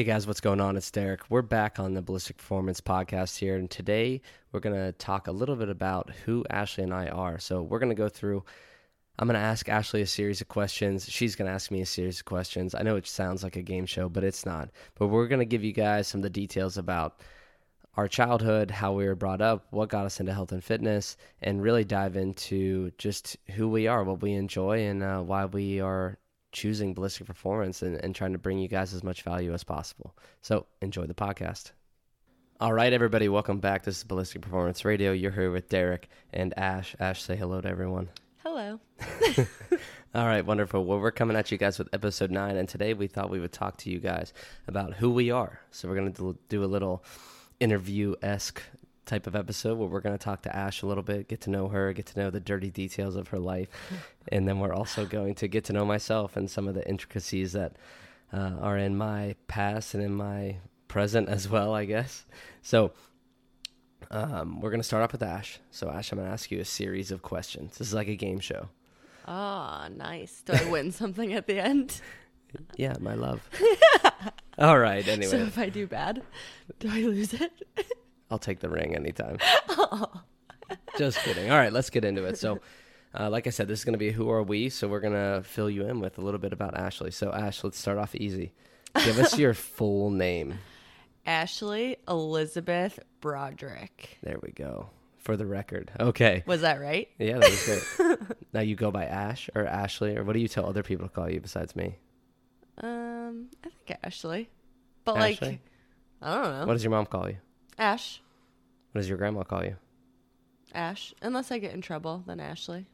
Hey guys, what's going on? It's Derek. We're back on the Ballistic Performance podcast here, and today we're going to talk a little bit about who Ashley and I are. So, we're going to go through, I'm going to ask Ashley a series of questions. She's going to ask me a series of questions. I know it sounds like a game show, but it's not. But we're going to give you guys some of the details about our childhood, how we were brought up, what got us into health and fitness, and really dive into just who we are, what we enjoy, and uh, why we are choosing ballistic performance and, and trying to bring you guys as much value as possible. So enjoy the podcast. All right, everybody, welcome back. This is Ballistic Performance Radio. You're here with Derek and Ash. Ash, say hello to everyone. Hello. All right, wonderful. Well, we're coming at you guys with episode nine, and today we thought we would talk to you guys about who we are. So we're going to do a little interview esque type of episode where we're going to talk to Ash a little bit, get to know her, get to know the dirty details of her life. and then we're also going to get to know myself and some of the intricacies that uh, are in my past and in my present as well, I guess. So um, we're going to start off with Ash. So, Ash, I'm going to ask you a series of questions. This is like a game show. Oh, nice. Do I win something at the end? Yeah, my love. All right, anyway. So if I do bad, do I lose it? I'll take the ring anytime. Just kidding. All right, let's get into it. So, uh, like I said, this is going to be who are we? So we're going to fill you in with a little bit about Ashley. So, Ash, let's start off easy. Give us your full name. Ashley Elizabeth Broderick. There we go. For the record. Okay. Was that right? Yeah, that was great. now you go by Ash or Ashley, or what do you tell other people to call you besides me? Um, I think Ashley. But Ashley? like, I don't know. What does your mom call you? Ash. What does your grandma call you? Ash. Unless I get in trouble, then Ashley.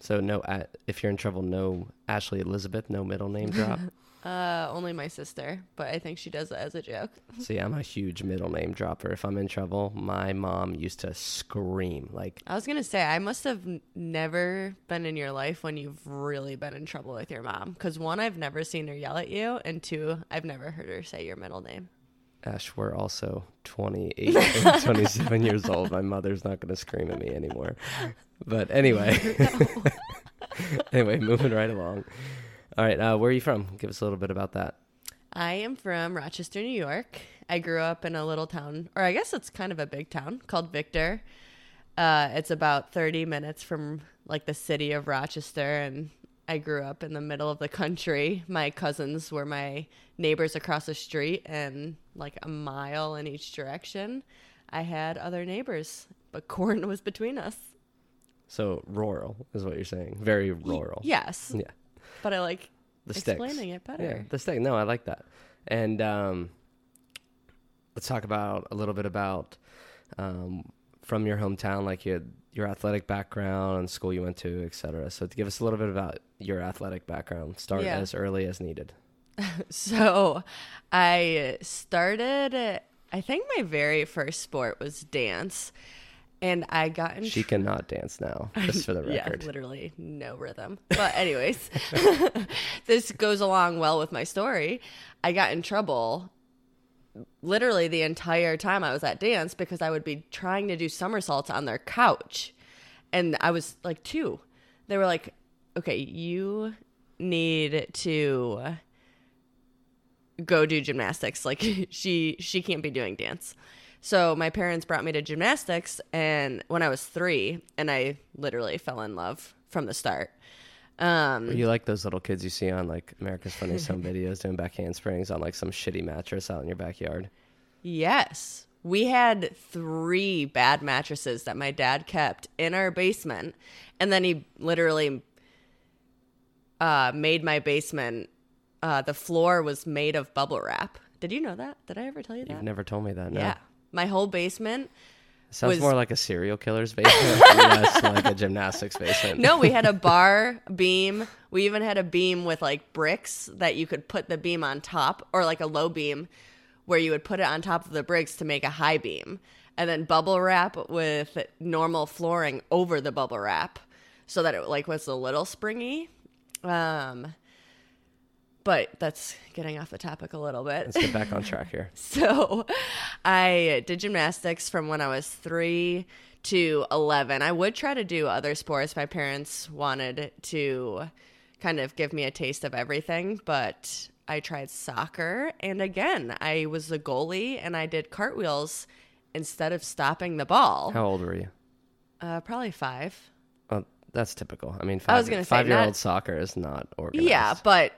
So no, if you're in trouble, no Ashley Elizabeth, no middle name drop. Uh, only my sister, but I think she does it as a joke. See, I'm a huge middle name dropper. If I'm in trouble, my mom used to scream like, I was gonna say I must have never been in your life when you've really been in trouble with your mom. Because one, I've never seen her yell at you, and two, I've never heard her say your middle name. Ash, we're also 28 and 27 years old. My mother's not going to scream at me anymore. But anyway, anyway, moving right along. All right, uh, where are you from? Give us a little bit about that. I am from Rochester, New York. I grew up in a little town, or I guess it's kind of a big town called Victor. Uh, it's about 30 minutes from like the city of Rochester, and I grew up in the middle of the country. My cousins were my neighbors across the street, and like a mile in each direction, I had other neighbors, but corn was between us. So rural is what you're saying. Very rural. Yes, Yeah. but I like The sticks. explaining it better. Yeah, the stick. No, I like that. And um, let's talk about a little bit about um, from your hometown, like your your athletic background and school you went to, et cetera. So to give us a little bit about your athletic background. Start Yeah. as early as needed. So I started, I think my very first sport was dance. And I got in She cannot dance now, just for the record. yeah, literally no rhythm. But anyways, this goes along well with my story. I got in trouble literally the entire time I was at dance because I would be trying to do somersaults on their couch. And I was like 2. They were like, "Okay, you need to go do gymnastics. Like she she can't be doing dance." So my parents brought me to gymnastics and when I was 3 and I literally fell in love from the start. Um you like those little kids you see on like America's Funniest Home Videos doing back handsprings on like some shitty mattress out in your backyard? Yes. We had three bad mattresses that my dad kept in our basement. And then he literally uh, made my basement, uh, the floor was made of bubble wrap. Did you know that? Did I ever tell you that? You've never told me that. No. Yeah. My whole basement. Sounds was- more like a serial killer's basement, less like a gymnastics basement. No, we had a bar beam. We even had a beam with like bricks that you could put the beam on top, or like a low beam where you would put it on top of the bricks to make a high beam. And then bubble wrap with normal flooring over the bubble wrap so that it like was a little springy. Um but that's getting off the topic a little bit. Let's get back on track here. So I did gymnastics from when I was three to 11. I would try to do other sports. My parents wanted to kind of give me a taste of everything, but I tried soccer, and again, I was the goalie and I did cartwheels instead of stopping the ball. How old were you? Uh, probably five. Oh, that's typical. I mean, five, I was gonna say, five year old soccer is not organized. Yeah, but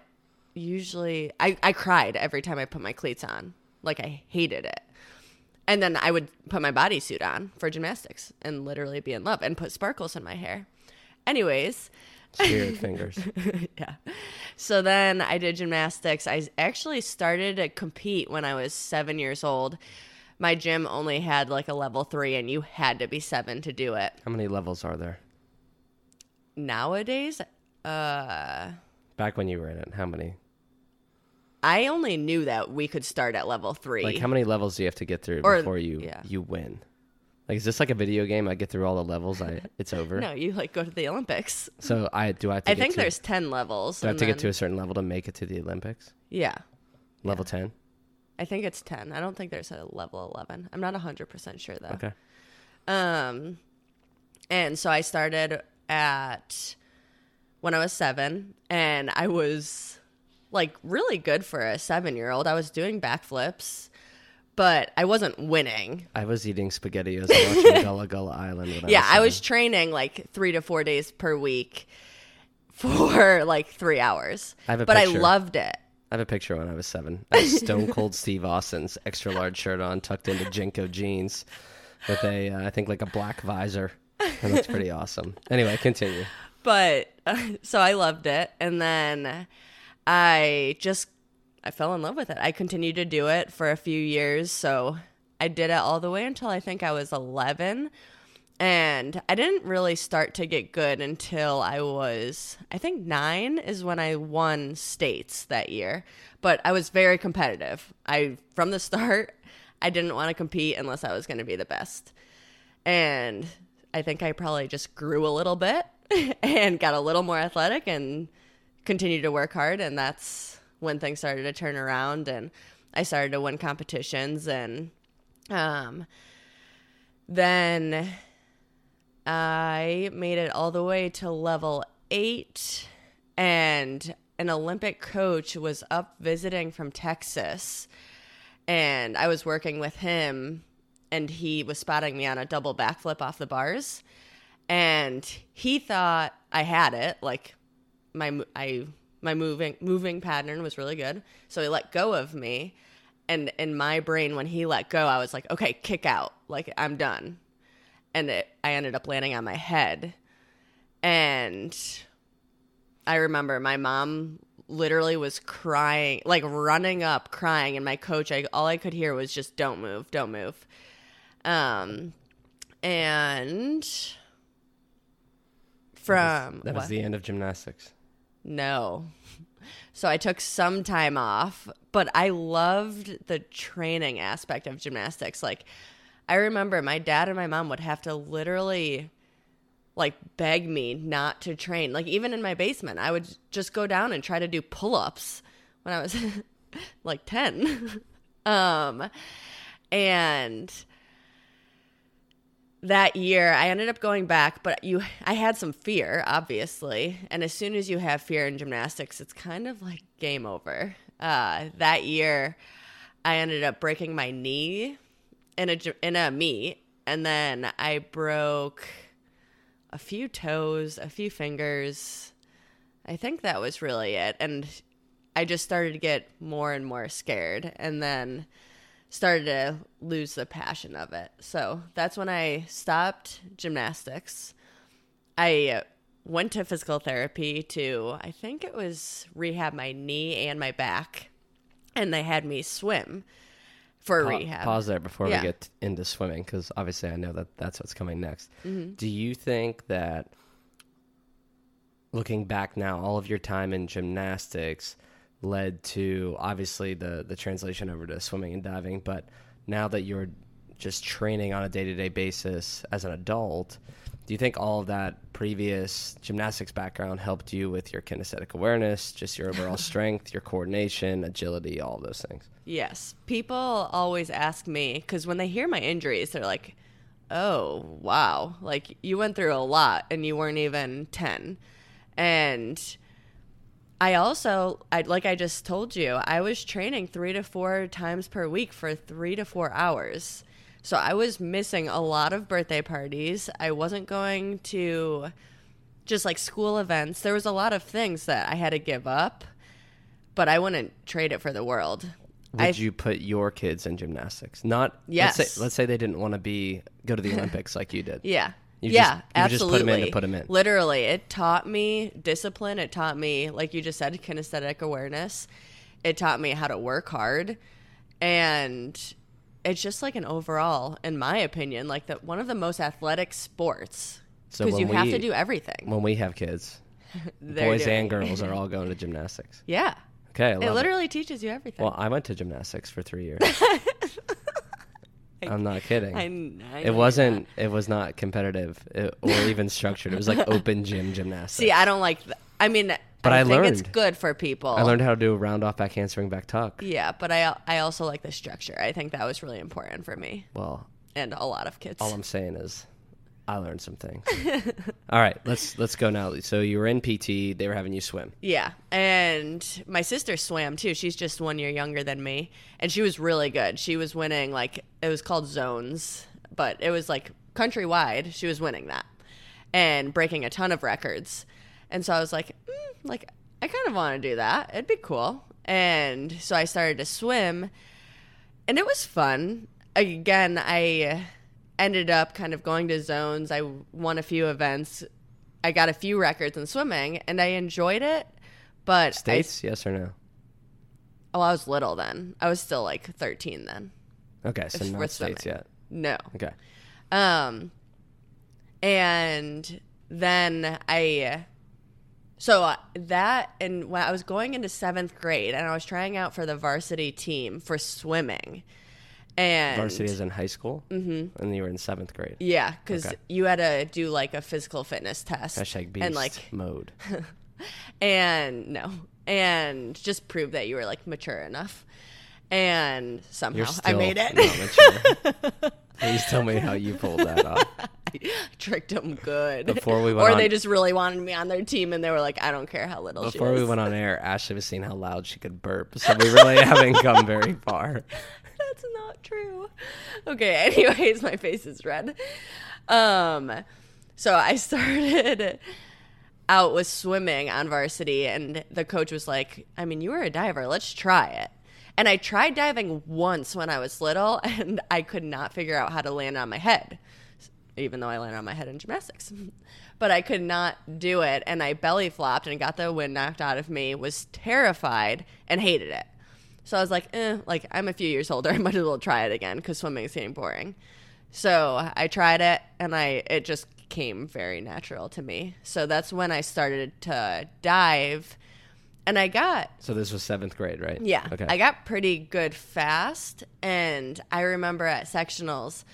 usually I, I cried every time I put my cleats on. Like I hated it. And then I would put my bodysuit on for gymnastics and literally be in love and put sparkles in my hair. Anyways, Spirit fingers. yeah. So then I did gymnastics. I actually started to compete when I was seven years old. My gym only had like a level three, and you had to be seven to do it. How many levels are there? Nowadays, uh, Back when you were in it, how many? I only knew that we could start at level three. Like, how many levels do you have to get through Or- before you yeah. you win? Like, is this like a video game? I get through all the levels, I it's over. no, you like go to the Olympics. So I do I have to I get think to, there's ten levels. do I have and to get then- to a certain level to make it to the Olympics? yeah. Level ten. I think it's ten. I don't think there's a level eleven. I'm not hundred percent sure though. Okay. Um, and so I started at when I was seven, and I was like really good for a seven year old. I was doing backflips, but I wasn't winning. I was eating spaghettios and watching Gullah Gullah Island. When yeah, I was, I was training like three to four days per week for like three hours. I have a but I loved it. I have a picture when I was seven. I was Stone Cold Steve Austin's extra large shirt on, tucked into JNCO jeans, with a uh, I think like a black visor. And that's pretty awesome. Anyway, continue. but so I loved it, and then I just I fell in love with it. I continued to do it for a few years, so I did it all the way until I think I was 11. And I didn't really start to get good until I was, I think nine is when I won states that year. But I was very competitive. I, from the start, I didn't want to compete unless I was going to be the best. And I think I probably just grew a little bit and got a little more athletic and continued to work hard. And that's when things started to turn around and I started to win competitions. And um, then I made it all the way to level eight. And an Olympic coach was up visiting from Texas. And I was working with him and he was spotting me on a double backflip off the bars and he thought I had it like my I my moving moving pattern was really good. So he let go of me. And in my brain when he let go I was like okay kick out. Like I'm done. And it, I ended up landing on my head. And I remember my mom literally was crying, like running up, crying, and my coach, I, all I could hear was just "Don't move, don't move," um, and from That was the end of gymnastics. No, so I took some time off, but I loved the training aspect of gymnastics. Like, I remember my dad and my mom would have to literally like beg me not to train. Like even in my basement, I would just go down and try to do pull-ups when I was like 10. um and that year I ended up going back, but you I had some fear, obviously. And as soon as you have fear in gymnastics, it's kind of like game over. Uh that year I ended up breaking my knee in a in a meet and then I broke a few toes, a few fingers. I think that was really it. And I just started to get more and more scared and then started to lose the passion of it. So that's when I stopped gymnastics. I uh, went to physical therapy to, I think it was rehab my knee and my back. And they had me swim for Pa- rehab. Pause there before Yeah. we get into swimming because obviously I know that that's what's coming next. Mm-hmm. Do you think that looking back now, all of your time in gymnastics led to obviously the the translation over to swimming and diving, but now that you're just training on a day to day basis as an adult, do you think all of that previous gymnastics background helped you with your kinesthetic awareness, just your overall strength, your coordination, agility, all those things? Yes. People always ask me because when they hear my injuries, they're like, oh, wow. Like you went through a lot and you weren't even 10. And I also, I like I just told you, I was training three to four times per week for three to four hours. So I was missing a lot of birthday parties. I wasn't going to just like school events. There was a lot of things that I had to give up, but I wouldn't trade it for the world. Would I- you put your kids in gymnastics? Not Yes. Let's say, let's say they didn't want to be go to the Olympics like you did. Yeah. You yeah, just- you absolutely. just put 'em in to put 'em in. Literally, it taught me discipline. It taught me, like you just said, kinesthetic awareness. It taught me how to work hard, and it's just like an overall, in my opinion, like that one of the most athletic sports So because you have to do everything. When we have kids, boys and girls are all going to gymnastics. Yeah, Okay, I it love it. literally teaches you everything. Well, I went to gymnastics for three years. I'm not kidding. I, I it wasn't. It was not competitive uh, or even structured. It was like open gym gymnastics. See, I don't like. Th- I mean, But I think it's good for people. I learned how to do a round off back handspring back tuck. Yeah, but I I also like the structure. I think that was really important for me Well, and a lot of kids. all I'm saying is, I learned some things. all right, let's let's go now. So you were in PT. They were having you swim. Yeah, and my sister swam too. She's just one year younger than me, and she was really good. She was winning like it was called zones, but it was like countrywide. She was winning that and breaking a ton of records. And so I was like, mm, like I kind of want to do that. It'd be cool. And so I started to swim, and it was fun. Again, I ended up kind of going to zones. I won a few events. I got a few records in swimming, and I enjoyed it. But I, States, yes or no? oh, I was little then. I was still like 13 then. Okay, so not states swimming. yet. No. Okay. Um, and then I, so uh, that, and when I was going into seventh grade and I was trying out for the varsity team for swimming. And Varsity is in high school, mm-hmm. and you were in seventh grade. yeah, because Okay. you had to do like a physical fitness test. Hashtag beast And like, mode. and no, and just prove that you were like mature enough. And somehow I made it. Please tell me how you pulled that off. tricked them good. Before we went or they just really wanted me on their team, and they were like, "I don't care how little Before we went on air, Ashley was seeing how loud she could burp, so we really haven't come very far. That's not true. Okay. Anyways, my face is red. Um, so I started out with swimming on varsity, and the coach was like, "I mean, you were a diver. Let's try it." And I tried diving once when I was little, and I could not figure out how to land on my head, even though I landed on my head in gymnastics. But I could not do it, and I belly flopped and got the wind knocked out of me. Was terrified and hated it. So I was like, eh, like I'm a few years older. I might as well try it again because swimming is getting boring. So I tried it, and I it just came very natural to me. So that's when I started to dive, and I got So this was seventh grade, right? yeah, Okay. I got pretty good fast, and I remember at sectionals,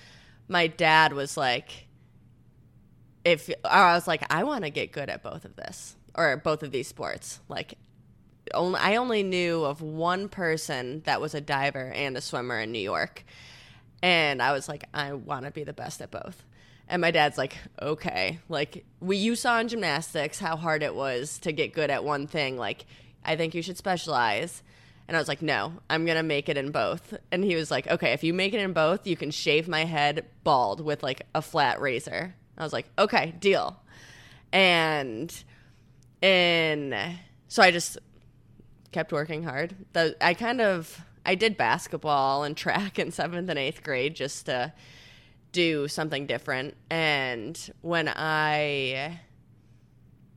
my dad was like, "If or I was like, I want to get good at both of this or both of these sports." Like, only I only knew of one person that was a diver and a swimmer in New York, and I was like, I want to be the best at both. And my dad's like, okay, like we you saw in gymnastics how hard it was to get good at one thing. Like, I think you should specialize. And I was like, no, I'm gonna make it in both. And he was like, okay, if you make it in both, you can shave my head bald with like a flat razor. I was like, okay, deal. And and so I just kept working hard. The, I kind of I did basketball and track in seventh and eighth grade just to do something different. And when I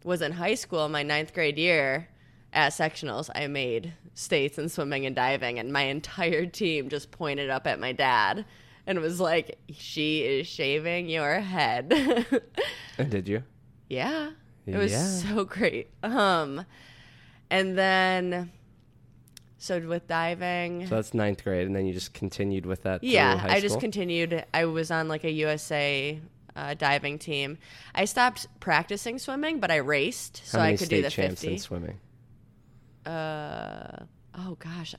was in high school, my ninth grade year at sectionals, I made states in swimming and diving, and my entire team just pointed up at my dad and was like, "She is shaving your head." And did you? Yeah. It was Yeah. so great. Um and then so with diving So that's ninth grade, and then you just continued with that. yeah, high I just continued. I was on like a USA uh, diving team. I stopped practicing swimming, but I raced so How I could do the champs 50. in swimming? Uh oh gosh.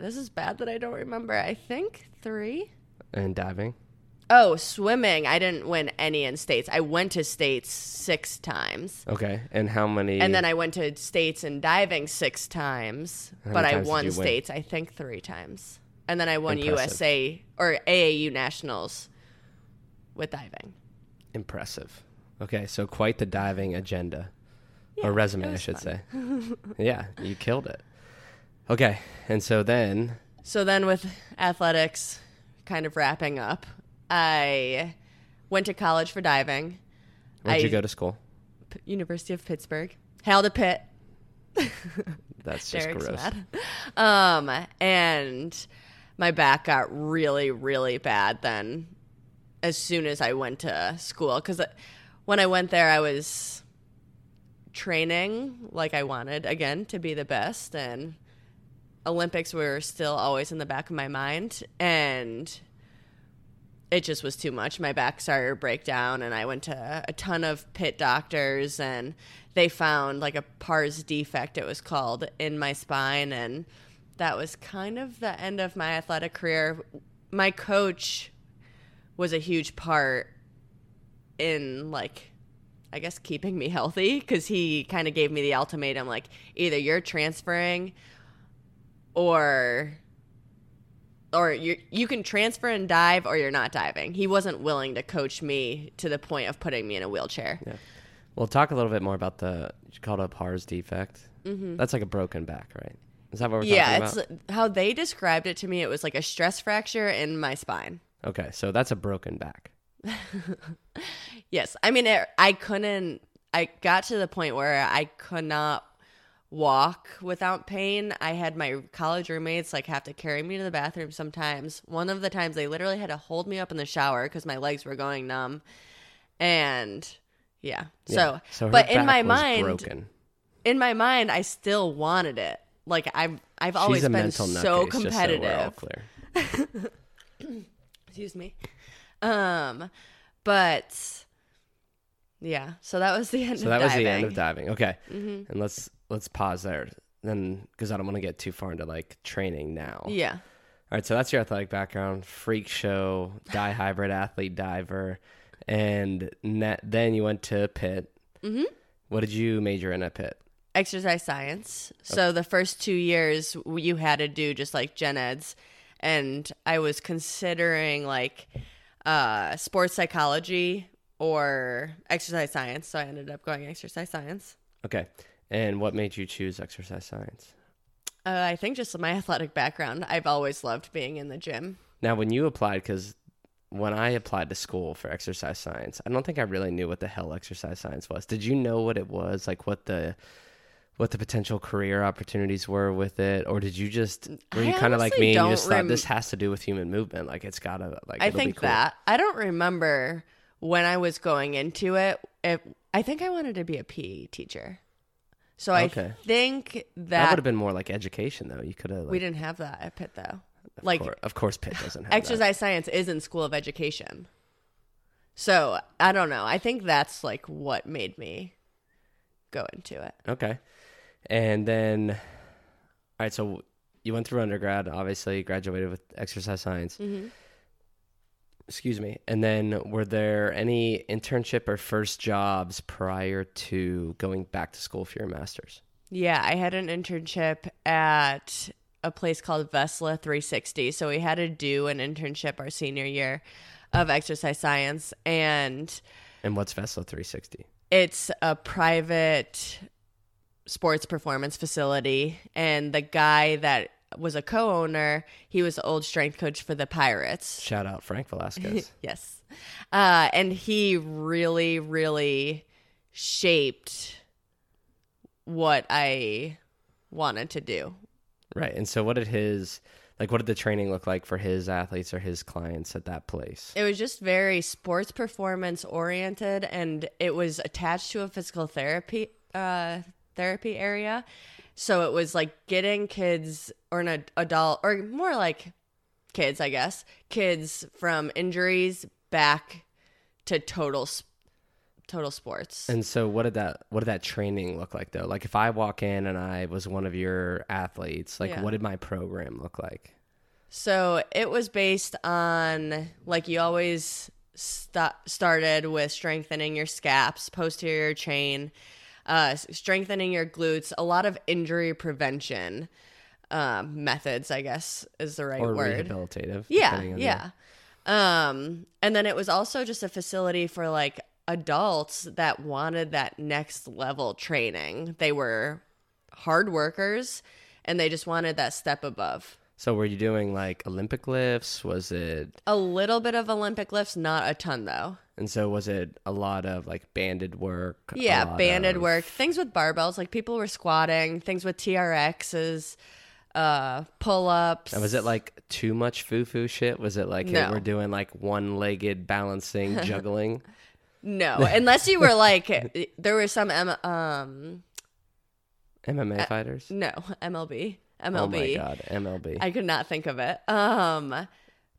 This is bad that I don't remember. I think 3. And diving? Oh, swimming. I didn't win any in states. I went to states six times. Okay, and how many? And then I went to states in diving six times, How but I times won states I think three times. And then I won Impressive. USA or AAU nationals with diving. impressive. Okay, so quite the diving agenda Yeah, or resume, I should fun. say. yeah, you killed it. Okay, and so then So then with athletics kind of wrapping up, I went to college for diving. where'd you go to school? P- University of Pittsburgh. Hail to Pitt. That's just Derek's gross. mad. Um, and my back got really, really bad then as soon as I went to school. Because when I went there, I was training like I wanted, again, to be the best. And Olympics were still always in the back of my mind. And it just was too much. My back started to break down, and I went to a ton of Pitt doctors, and they found like a pars defect, it was called, in my spine, and that was kind of the end of my athletic career. My coach was a huge part in like I guess keeping me healthy because he kind of gave me the ultimatum like either you're transferring or or you you can transfer and dive or you're not diving. He wasn't willing to coach me to the point of putting me in a wheelchair. Yeah. Well, talk a little bit more about the you called it a pars defect. Mm-hmm. That's like a broken back, right? Is that what we're Yeah, talking it's how they described it to me. It was like a stress fracture in my spine. Okay, so that's a broken back. Yes, I mean it, I couldn't. I got to the point where I could not walk without pain. I had my college roommates like have to carry me to the bathroom sometimes. One of the times they literally had to hold me up in the shower because my legs were going numb, and yeah. Yeah. So, so but in my mind, broken. in my mind, I still wanted it. Like I've I've always She's been so nutcase, competitive. clear. excuse me um but yeah so that was the end So of that was diving. the end of diving. Okay, Mhm. and let's let's pause there then because I don't want to get too far into like training now. yeah All right, so that's your athletic background: freak show, die hybrid athlete, diver, and net, then you went to Pitt. Mhm. What did you major in at Pitt? exercise science so the first two years you had to do just like gen eds and i was considering like uh sports psychology or exercise science so i ended up going exercise science Okay, and what made you choose exercise science? uh, i think just my athletic background i've always loved being in the gym Now, when you applied, because when I applied to school for exercise science, I don't think I really knew what the hell exercise science was. Did you know what it was? Like what the what the potential career opportunities were with it, or did you just were you kind of like me and you just thought this has to do with human movement? Like it's gotta like I think cool. that. I don't remember when I was going into it. If I think I wanted to be a PE teacher. So I think that that, would have been more like education though. You could have we didn't have that at Pitt though. of Like course, of course Pitt doesn't have that. exercise science is in School of Education. So I don't know. I think that's like what made me go into it. Okay. And then, all right, so you went through undergrad, obviously, graduated with exercise science. Mm-hmm. Excuse me. And then, were there any internship or first jobs prior to going back to school for your master's? Yeah, I had an internship at a place called Vesla 360. So we had to do an internship our senior year of exercise science and And what's Vesla 360? it's a private sports performance facility and the guy that was a co-owner, he was the old strength coach for the Pirates. Shout out Frank Velasquez. Yes. Uh, and he really, really shaped what I wanted to do. right. And so, what did his, like, what did the training look like for his athletes or his clients at that place? It was just very sports performance oriented and it was attached to a physical therapy uh, therapy area. So it was like getting kids or an ad- adult or more like kids, I guess, kids from injuries back to total total sports. And so, what did that what did that training look like though? Like, if I walk in and I was one of your athletes, like, Yeah. what did my program look like? So it was based on like you always st- started with strengthening your scaps, posterior chain, uh, strengthening your glutes, a lot of injury prevention um, methods, I guess is the right or word. rehabilitative. Yeah, on the- yeah. Um, and then it was also just a facility for like adults that wanted that next level training. They were hard workers and they just wanted that step above. So were you doing like Olympic lifts? Was it A little bit of Olympic lifts, not a ton though. and so was it a lot of like banded work? Yeah, banded of- work, things with barbells, like people were squatting, things with TRXs, uh, pull ups. And was it like too much foo foo shit? Was it like hey, we're doing like one legged balancing, juggling? no, unless you were like, there were some M- um MMA fighters? no MLB MLB. Oh my god, MLB. I could not think of it. Um,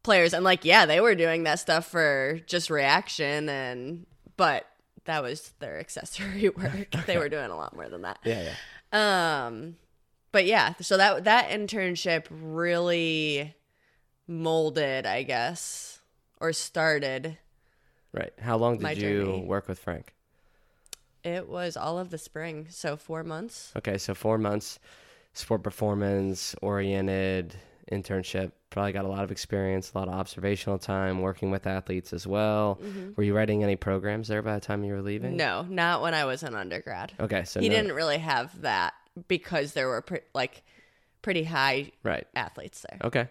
players and like, yeah, they were doing that stuff for just reaction, and but that was their accessory work. they were doing a lot more than that. yeah, yeah. Um, but yeah, so that that internship really molded, I guess, or started. Right. How long did you journey. work with Frank? It was all of the spring, so four months. Okay, so four months, sport performance oriented internship. Probably got a lot of experience, a lot of observational time, working with athletes as well. Mm-hmm. Were you writing any programs there by the time you were leaving? No, not when I was an undergrad. Okay, so he no- didn't really have that because there were pre- like pretty high Right. athletes there. Okay.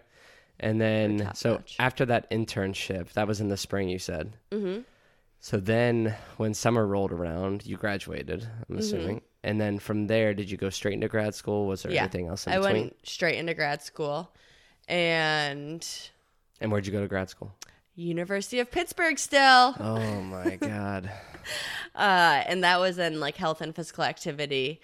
And then, so notch. after that internship, that was in the spring, you said. Mm-hmm. So then, when summer rolled around, you graduated, I'm assuming. And then from there, did you go straight into grad school? Was there Mm-hmm. Yeah, anything else in I between? went straight into grad school, and And where'd you go to grad school? University of Pittsburgh still. Oh my God. uh, and that was in like health and physical activity.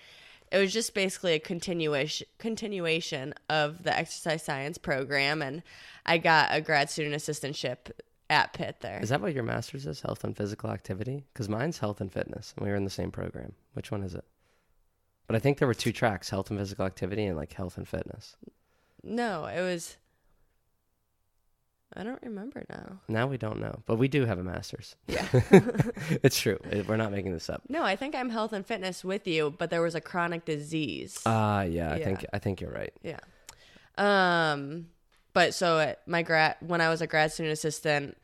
It was just basically a continuation continuation of the exercise science program, and I got a grad student assistantship at Pitt there. Is that what your master's is? Health and physical activity? Because mine's health and fitness, and we were in the same program. Which one is it? But I think there were two tracks: health and physical activity, and like health and fitness. No, it was. I don't remember now. Now we don't know, but we do have a master's. Yeah. it's true. It- We're not making this up. no, I think I'm health and fitness with you, but there was a chronic disease. Ah, yeah, I think I think you're right. Yeah. Um, but so at my grad when I was a grad student assistant,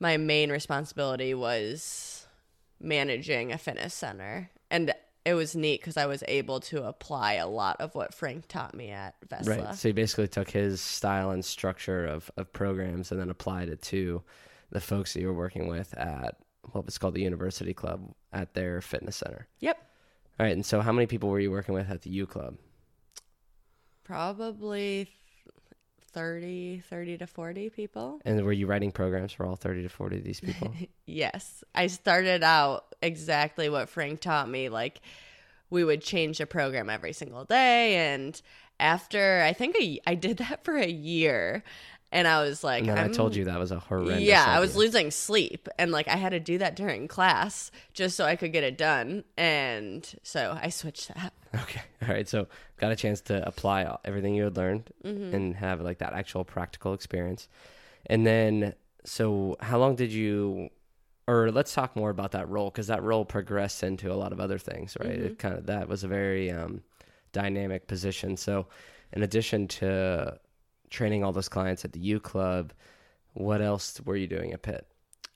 my main responsibility was managing a fitness center, and it was neat because I was able to apply a lot of what Frank taught me at Vesla. Right. So he basically took his style and structure of, of programs and then applied it to the folks that you were working with at what was called the University Club at their fitness center. Yep. All right. And so how many people were you working with at the U Club? Probably 30, 30 to 40 people. And were you writing programs for all 30 to 40 of these people? Yes. I started out exactly what Frank taught me. Like, we would change the program every single day. And after, I think a, I did that for a year. And I was like, and i told you that was a horrendous Yeah, I was losing sleep. And like, I had to do that during class just so I could get it done. And so I switched that. Okay. All right. So got a chance to apply all- everything you had learned Mm-hmm. and have like that actual practical experience. And then, so how long did you, or let's talk more about that role because that role progressed into a lot of other things, right? Mm-hmm. It kind of, that was a very um, dynamic position. So, in addition to training all those clients at the U Club, what else were you doing at Pitt?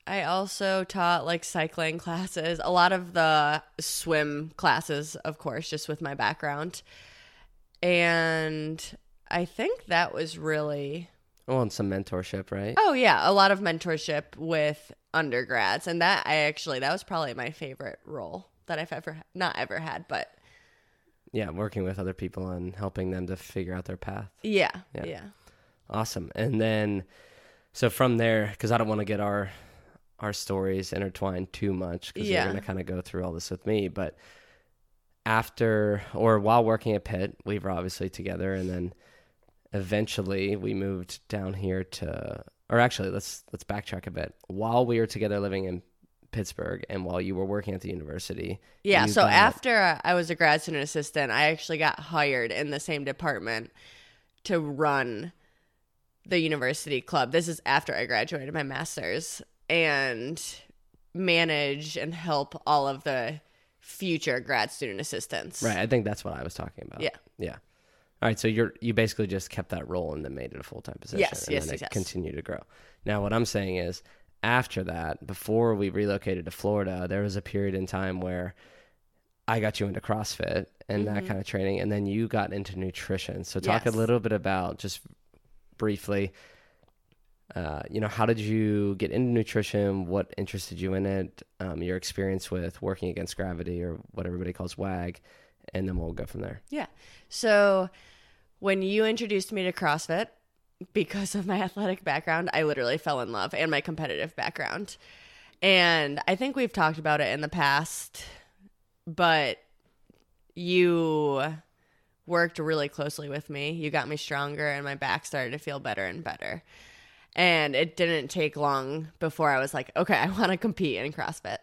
I also taught like cycling classes, a lot of the swim classes, of course, just with my background. And I think that was really, Oh, and some mentorship, right? oh, yeah, a lot of mentorship with undergrads. And that I actually, that was probably my favorite role that I've ever, not ever had, but Yeah, working with other people and helping them to figure out their path. yeah, Yeah. yeah. Awesome. And then, so from there, because I don't want to get our our stories intertwined too much, because Yeah. you're going to kind of go through all this with me. But after or while working at Pitt, we were obviously together, and then eventually we moved down here to, or actually, let's let's backtrack a bit. While we were together living in Pittsburgh, and while you were working at the university, Yeah. So got- after I was a grad student assistant, I actually got hired in the same department to run the university club. This is after I graduated my master's and manage and help all of the future grad student assistants. Right. I think that's what I was talking about. Yeah. Yeah. All right. So you're you basically just kept that role and then made it a full time position. Yes, and yes, then yes, it yes. continued to grow. Now what I'm saying is after that, before we relocated to Florida, there was a period in time where I got you into CrossFit and that kind of training, and then you got into nutrition. So talk Mm-hmm. Yes. a little bit about just briefly. Uh, you know, how did you get into nutrition? What interested you in it? Um, your experience with working against gravity, or what everybody calls WAG, and then we'll go from there. Yeah. So when you introduced me to CrossFit, because of my athletic background, I literally fell in love and my competitive background. And I think we've talked about it in the past, but you worked really closely with me. You got me stronger and my back started to feel better and better. And it didn't take long before I was like, okay, I want to compete in CrossFit.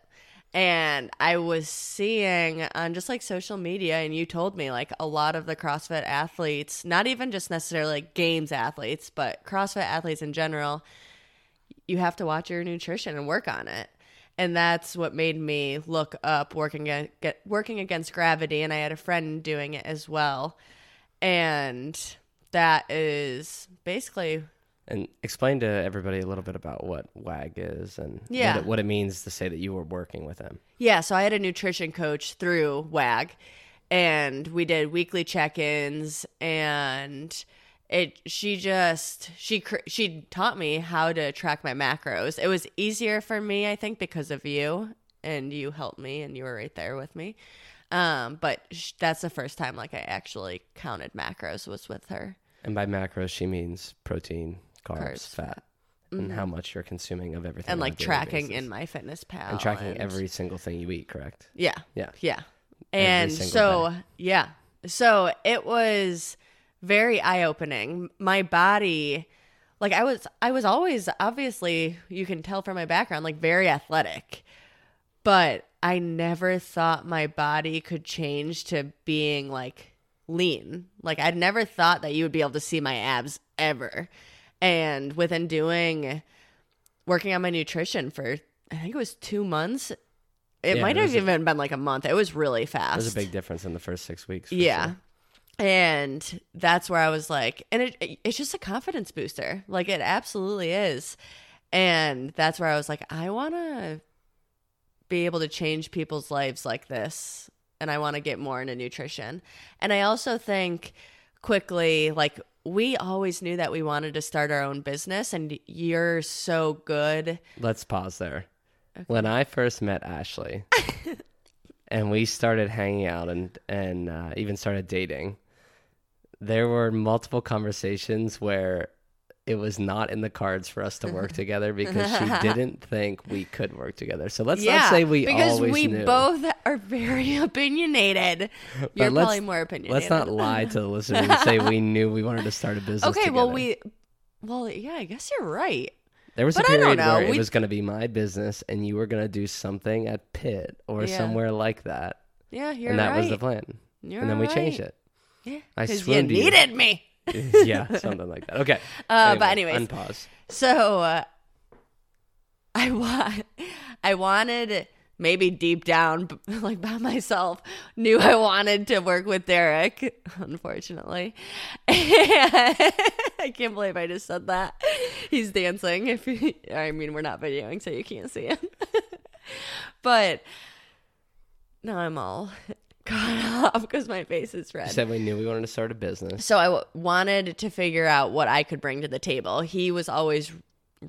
And I was seeing on just like social media, and you told me like a lot of the CrossFit athletes, not even just necessarily like games athletes, but CrossFit athletes in general, you have to watch your nutrition and work on it. And that's what made me look up working get, working against gravity. And I had a friend doing it as well. And that is basically And explain to everybody a little bit about what WAG is and Yeah. what, it, what it means to say that you were working with them. Yeah, so I had a nutrition coach through WAG and we did weekly check-ins and it she just she cr- she taught me how to track my macros. It was easier for me I think because of you and you helped me and you were right there with me. Um but sh- that's the first time like I actually counted macros was with her. And by macros, she means protein, carbs, Carbs, fat, and how much you're consuming of everything. And like tracking basis. in MyFitnessPal and tracking every single thing you eat, correct? Yeah. Yeah. Yeah. And so, yeah. So it was very eye opening. My body, like I was, I was always, obviously, you can tell from my background, like very athletic, but I never thought my body could change to being like lean. Like I'd never thought that you would be able to see my abs ever. And within doing, working on my nutrition for, I think it was two months. It Yeah, might have a- even been like a month. It was really fast. There's a big difference in the first six weeks. yeah. sure. And that's where I was like, and it, it's just a confidence booster. Like it absolutely is. And that's where I was like, I want to be able to change people's lives like this. And I want to get more into nutrition. And I also think quickly, like, we always knew that we wanted to start our own business, and you're so good. Let's pause there. When I first met Ashley, and we started hanging out and and uh, even started dating, there were multiple conversations where it was not in the cards for us to mm-hmm. work together because she didn't think we could work together. So let's not say we because we knew. both are very opinionated. You're let's- probably more opinionated. Let's not lie to the listeners and say we knew we wanted to start a business. Okay, well we, well yeah, I guess you're right. There was a But don't period where it was going to be my business, and you were going to do something at Pitt or Yeah. somewhere like that, Yeah, you're and that right. was the plan. You're and then we right. changed it. Yeah, I you swooned to you. needed me. yeah, something like that. Okay. Uh, but anyways, unpause. So uh, I want, I wanted maybe deep down, b- like by myself, knew I wanted to work with Derek. Unfortunately, I can't believe I just said that. He's dancing. If you, I mean, we're not videoing, so you can't see him. but now I'm all caught off because my face is red. You said we knew we wanted to start a business. So I w- wanted to figure out what I could bring to the table. He was always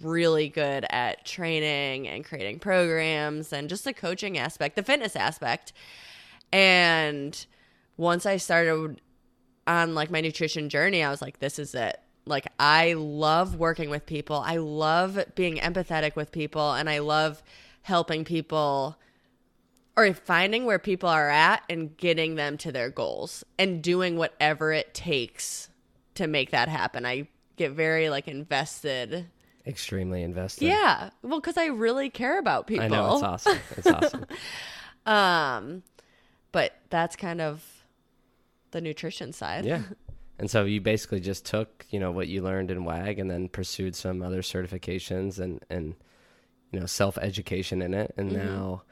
really good at training and creating programs and just the coaching aspect, the fitness aspect. And once I started on like my nutrition journey, I was like, this is it. Like I love working with people. I love being empathetic with people and I love helping people or finding where people are at and getting them to their goals and doing whatever it takes to make that happen. I get very like invested. Extremely invested. Yeah. Well, cuz I really care about people. I know it's awesome. It's awesome. Um but that's kind of the nutrition side. yeah. And so you basically just took, you know, what you learned in WAG and then pursued some other certifications and, and you know, self education in it. And Mhm. now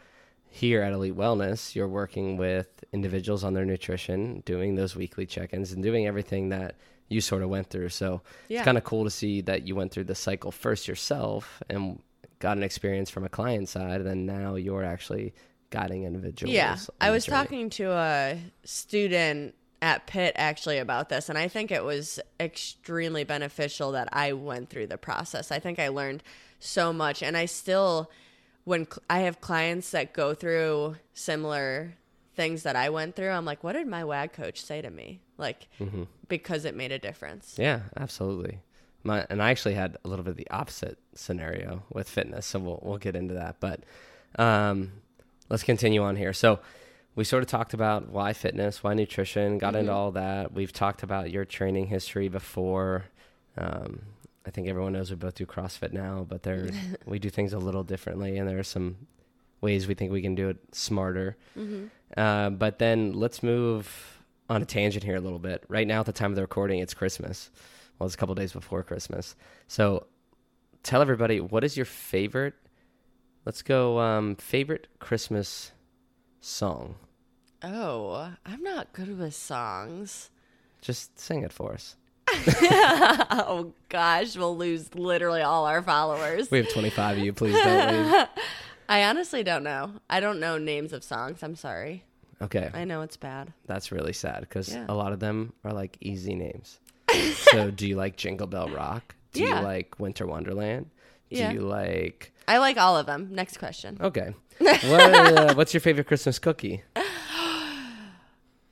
here at Elite Wellness, you're working with individuals on their nutrition, doing those weekly check ins and doing everything that you sort of went through. So Yeah. it's kind of cool to see that you went through the cycle first yourself and got an experience from a client side. And then now you're actually guiding individuals. Yeah, I was talking to a student at Pitt actually about this, and I think it was extremely beneficial that I went through the process. I think I learned so much, and I still, when cl- I have clients that go through similar things that I went through, I'm like, what did my WAG coach say to me? Like, Mm-hmm. because it made a difference. Yeah, absolutely. My and I actually had a little bit of the opposite scenario with fitness, so we'll we'll get into that. But um, let's continue on here. So we sort of talked about why fitness, why nutrition, got into all that. We've talked about your training history before. Um, I think everyone knows we both do CrossFit now, but there we do things a little differently, and there are some ways we think we can do it smarter. Uh, but then let's move on a tangent here a little bit. Right now, at the time of the recording, it's Christmas. Well, it's a couple days before Christmas. So tell everybody what is your favorite. Let's go. Um, favorite Christmas song. Oh, I'm not good with songs. Just sing it for us. oh gosh, we'll lose literally all our followers. We have 25 of you. Please don't leave. I honestly don't know. I don't know names of songs. I'm sorry. Okay, I know it's bad. that's really sad because Yeah. a lot of them are like easy names. so, do you like Jingle Bell Rock? Do Yeah. you like Winter Wonderland? Do Yeah. you like I like all of them. Next question. Okay. what, uh, what's your favorite Christmas cookie?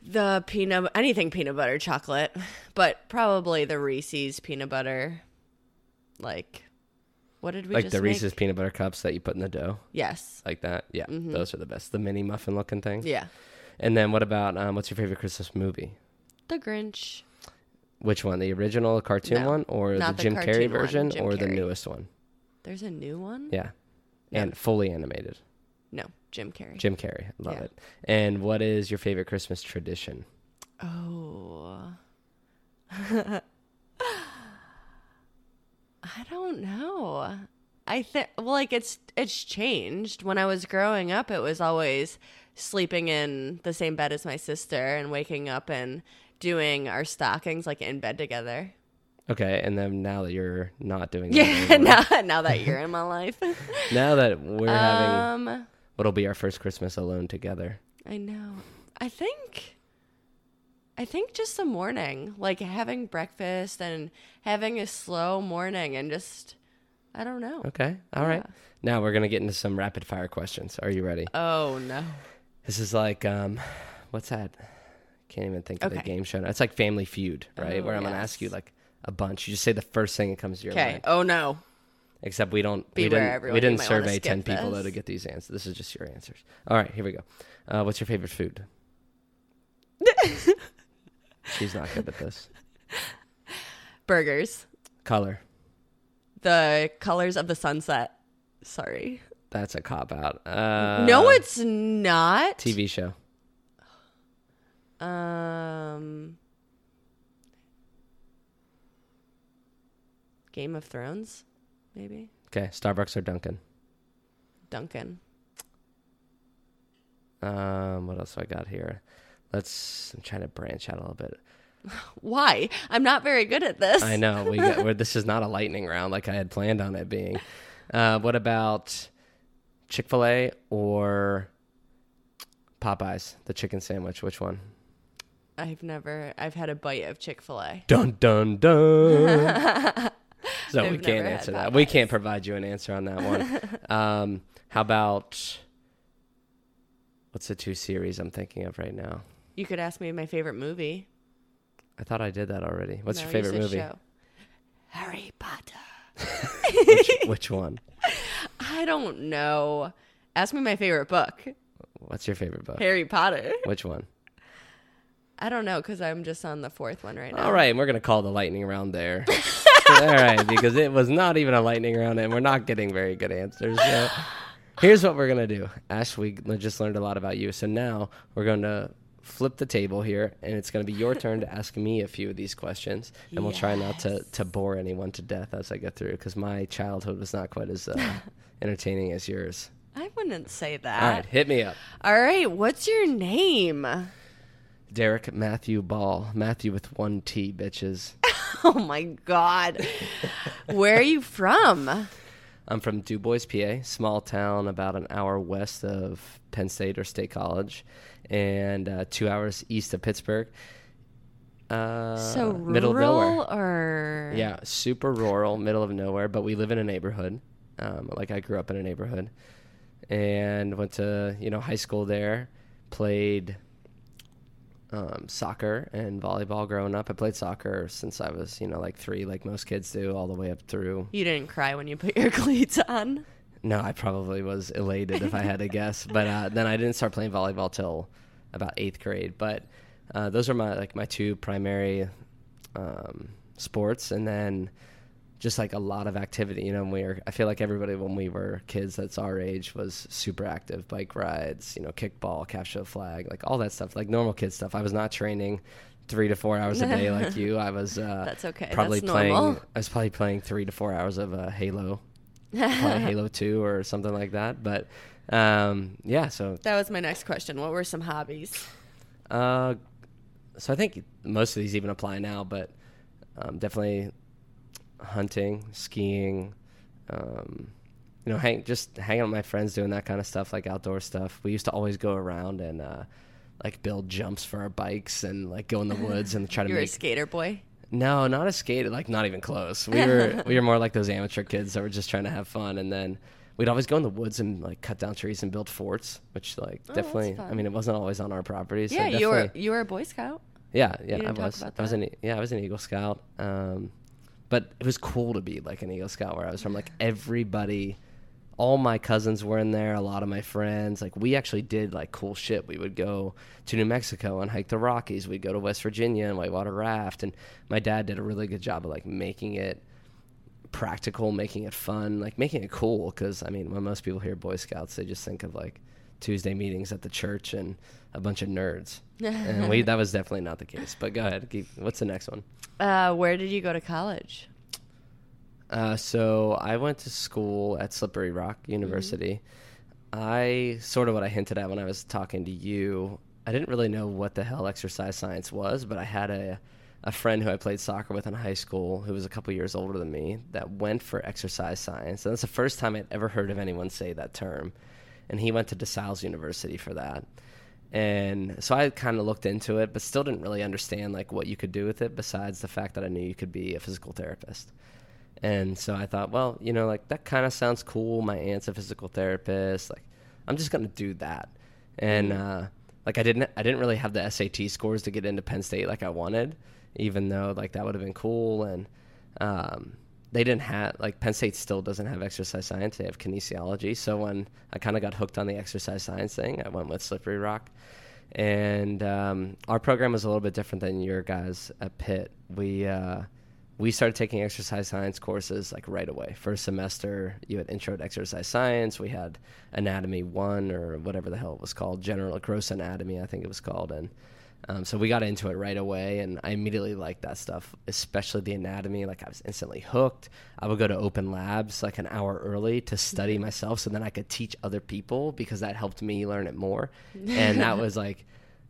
The peanut anything peanut butter chocolate, but probably the Reese's peanut butter. Like, what did we like just the make? Reese's peanut butter cups that you put in the dough, Yes. like that. Yeah, those are the best. The mini muffin looking thing. Yeah. And then what about um, what's your favorite Christmas movie? The Grinch. Which one? The original cartoon No, one, or the the Jim Carrey version, Jim or the newest one? There's a new one. Yeah, No. and fully animated. No, Jim Carrey. Jim Carrey, love Yeah. it. And what is your favorite Christmas tradition? Oh. I don't know. I think well like it's it's changed. When I was growing up it was always sleeping in the same bed as my sister and waking up and doing our stockings like in bed together. Okay, and then now that you're not doing that Yeah, anymore, now now that you're in my life. now that we're having um what'll be our first Christmas alone together. I know. I think I think just the morning, like having breakfast and having a slow morning and just I don't know. Okay, all right. Yeah. Now we're gonna get into some rapid fire questions. Are you ready? Oh no. This is like um, what's that? Can't even think of the game show. now. It's like Family Feud, right? Oh, Where I'm gonna ask you like a bunch. You just say the first thing that comes to your Okay. mind. Oh no. Except we don't. we didn't. everyone, we didn't survey ten people though to get these answers. This is just your answers. All right, here we go. Uh, what's your favorite food? She's not good at this. Burgers. Color. The colors of the sunset. Sorry. That's a cop out. Uh, no, it's not. TV show. Um Game of Thrones, maybe. Okay, Starbucks or Dunkin'. Duncan. Um, what else do I got here? Let's. I'm trying to branch out a little bit. Why? I'm not very good at this. I know we got. This is not a lightning round like I had planned on it being. Uh, what about Chick Fil A or Popeyes? The chicken sandwich. Which one? I've never I've had a bite of Chick-fil-A. Dun dun dun. so we I've can't answer that. We can't provide you an answer on that one. um, how about what's the two series I'm thinking of right now? You could ask me my favorite movie. I thought I did that already. What's No, your favorite movie? show. Harry Potter. which, which one? I don't know. Ask me my favorite book. What's your favorite book? Harry Potter. Which one? I don't know because I'm just on the fourth one right now. All right, and we're gonna call the lightning round there. All right, because it was not even a lightning round, and we're not getting very good answers. So here's what we're gonna do. Ash, we just learned a lot about you, so now we're going to flip the table here, and it's going to be your turn to ask me a few of these questions, and we'll try not to to bore anyone to death as I get through, because my childhood was not quite as uh, entertaining as yours. I wouldn't say that. right, hit me up. All right, what's your name? Derek Matthew Ball. Matthew with one T, bitches. Oh my god. Where are you from? I'm from DuBois, PA, small town about an hour west of Penn State or State College, and uh, two hours east of Pittsburgh. Uh, So middle of rural nowhere. or Yeah, super rural, middle of nowhere, but we live in a neighborhood. Um, like I grew up in a neighborhood, and went to you know high school there. Played um, soccer and volleyball growing up. I played soccer since I was you know like three, like most kids do, all the way up through you didn't cry when you put your cleats on? No, I probably was elated if I had to guess. But uh, then I didn't start playing volleyball till about eighth grade. But uh, those are my like my two primary um, sports, and then just like a lot of activity. You know, we were I feel like everybody when we were kids that's our age was super active, bike rides, you know, kickball, capture the flag, like all that stuff, like normal kid stuff. I was not training three to four hours a day like you. I was uh, That's okay. Probably That's playing. normal. I was probably playing three to four hours of uh, Halo Halo 2 or something like that. But um, yeah, so That was my next question. What were some hobbies? uh, so I think most of these even apply now, but um, definitely hunting, skiing, um, you know, hang just hanging out with my friends doing that kind of stuff, like outdoor stuff. We used to always go around and uh, like build jumps for our bikes and like go in the woods and try to You were a make skater boy. No, not a skater. Like not even close. We were we were more like those amateur kids that were just trying to have fun. And then we'd always go in the woods and like cut down trees and build forts, which like Oh, definitely. I mean, it wasn't always on our property. So yeah, you were you were a Boy Scout. Yeah, yeah, I was. I was an yeah, I was an Eagle Scout. Um, but it was cool to be like an Eagle Scout where I was from. Like everybody, all my cousins were in there. A lot of my friends. Like we actually did like cool shit. We would go to New Mexico and hike the Rockies. We'd go to West Virginia and whitewater raft. And my dad did a really good job of like making it practical, making it fun, like making it cool. Because I mean, when most people hear Boy Scouts, they just think of like Tuesday meetings at the church and a bunch of nerds. and we that was definitely not the case. But go ahead. Keep, what's the next one? Uh, where did you go to college? Uh, so I went to school at Slippery Rock University. I sort of what I hinted at when I was talking to you. I didn't really know what the hell exercise science was, but I had a a friend who I played soccer with in high school who was a couple years older than me that went for exercise science. And that's the first time I'd ever heard of anyone say that term. And he went to DeSales University for that. And so I kind of looked into it, but still didn't really understand like what you could do with it besides the fact that I knew you could be a physical therapist. And so I thought, well, you know, like that kind of sounds cool. My aunt's a physical therapist. Like, I'm just gonna do that. And uh, like I didn't, I didn't really have the SAT scores to get into Penn State like I wanted, even though like that would have been cool. And um, they didn't have like Penn State still doesn't have exercise science. They have kinesiology. So when I kind of got hooked on the exercise science thing, I went with Slippery Rock. And um, our program was a little bit different than your guys at Pitt. We uh, we started taking exercise science courses like right away. First semester, you had intro to exercise science. We had anatomy one or whatever the hell it was called, general gross anatomy, I think it was called, and um, so we got into it right away. And I immediately liked that stuff, especially the anatomy. Like I was instantly hooked. I would go to open labs like an hour early to study myself, so then I could teach other people because that helped me learn it more. And that was like.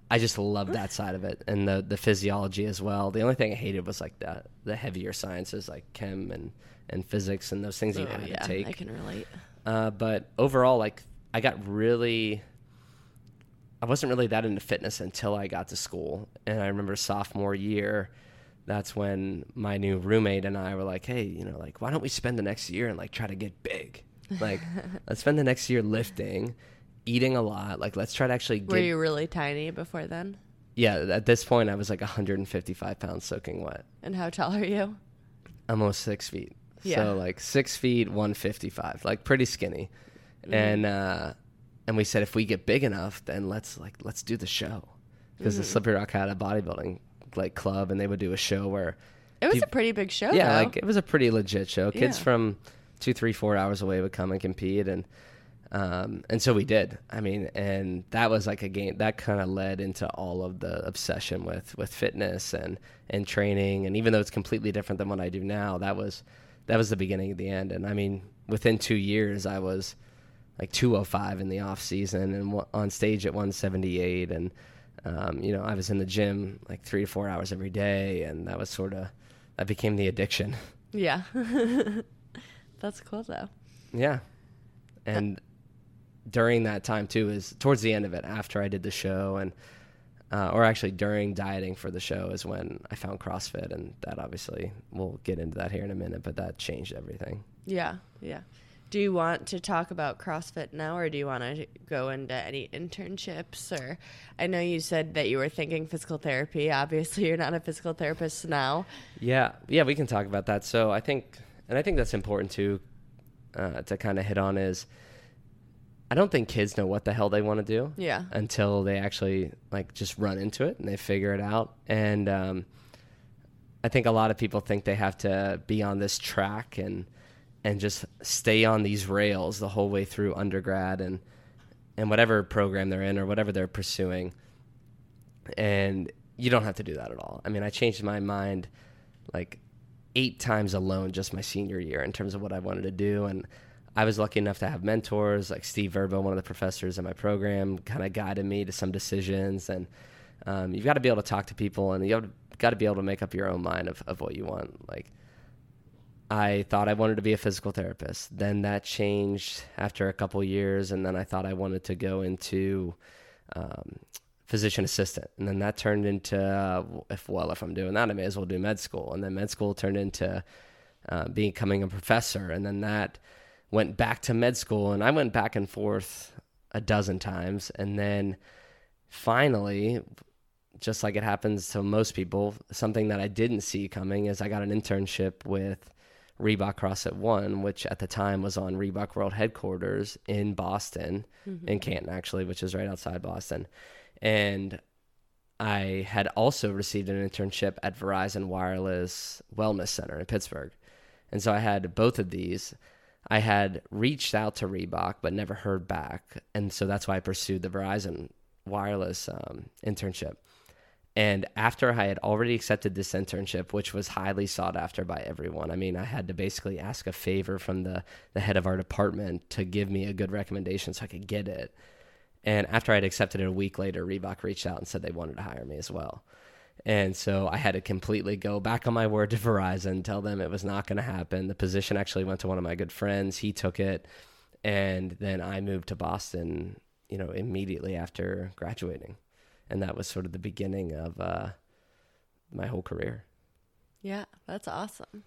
I just loved that side of it and the the physiology as well. The only thing I hated was like the the heavier sciences like chem and and physics and those things you Oh, had yeah, to take. I can relate. Uh, but overall, like I got really, I wasn't really that into fitness until I got to school, and I remember sophomore year. That's when my new roommate and I were like, "Hey, you know, like why don't we spend the next year and like try to get big? Like, let's spend the next year lifting, eating a lot. Like, let's try to actually get Were you really tiny before then? yeah, at this point, I was like 155 pounds soaking wet. And how tall are you? Almost six feet. Yeah. So like six feet, 155, like pretty skinny. Mm-hmm. And uh, and we said if we get big enough, then let's like let's do the show because the Mm-hmm. Slippery Rock had a bodybuilding like club, and they would do a show where It was Peop- a pretty big show. yeah, though. like it was a pretty legit show. Kids Yeah. from two, three, four hours away would come and compete, and Um, and so we did. I mean, and that was like a game that kind of led into all of the obsession with with fitness and and training. And even though it's completely different than what I do now, that was that was the beginning of the end. And I mean, within two years, I was like 205 in the off season and on stage at 178 and um, you know i was in the gym like three to four hours every day and that was sort of that became the addiction Yeah. That's cool though. yeah and during that time too is towards the end of it after i did the show and uh, or actually during dieting for the show is when i found crossfit and that obviously we'll get into that here in a minute but that changed everything Yeah. Yeah. Do you want to talk about CrossFit now or do you want to go into any internships or I know you said that you were thinking physical therapy. Obviously, you're not a physical therapist now. Yeah, yeah, we can talk about that. So I think, and I think that's important too, uh, to kind of hit on is, I don't think kids know what the hell they want to do Yeah. until they actually like just run into it and they figure it out. And um, I think a lot of people think they have to be on this track and and just stay on these rails the whole way through undergrad and and whatever program they're in or whatever they're pursuing. And you don't have to do that at all. I mean, I changed my mind like eight times alone just my senior year in terms of what I wanted to do. And I was lucky enough to have mentors like Steve Verbo, one of the professors in my program, kind of guided me to some decisions. And um, you've got to be able to talk to people and you've got to be able to make up your own mind of, of what you want. Like, I thought I wanted to be a physical therapist. Then that changed after a couple years, and then I thought I wanted to go into um, physician assistant, and then that turned into uh, if well, if I'm doing that, I may as well do med school, and then med school turned into uh, becoming a professor, and then that went back to med school, and I went back and forth a dozen times, and then finally just like it happens to most people, something that I didn't see coming is I got an internship with Reebok CrossFit One, which at the time was on Reebok World Headquarters in Boston, in Canton actually, which is right outside Boston. And I had also received an internship at Verizon Wireless Wellness Center in Pittsburgh. And so I had both of these. I had reached out to Reebok but never heard back. And so that's why I pursued the Verizon Wireless um, internship. And after I had already accepted this internship, which was highly sought after by everyone, I mean, I had to basically ask a favor from the, the head of our department to give me a good recommendation so I could get it. And after I'd accepted it a week later, Reebok reached out and said they wanted to hire me as well. And so I had to completely go back on my word to Verizon, tell them it was not going to happen. The position actually went to one of my good friends. He took it. And then I moved to Boston, you know, immediately after graduating and that was sort of the beginning of uh, my whole career. Yeah, that's awesome.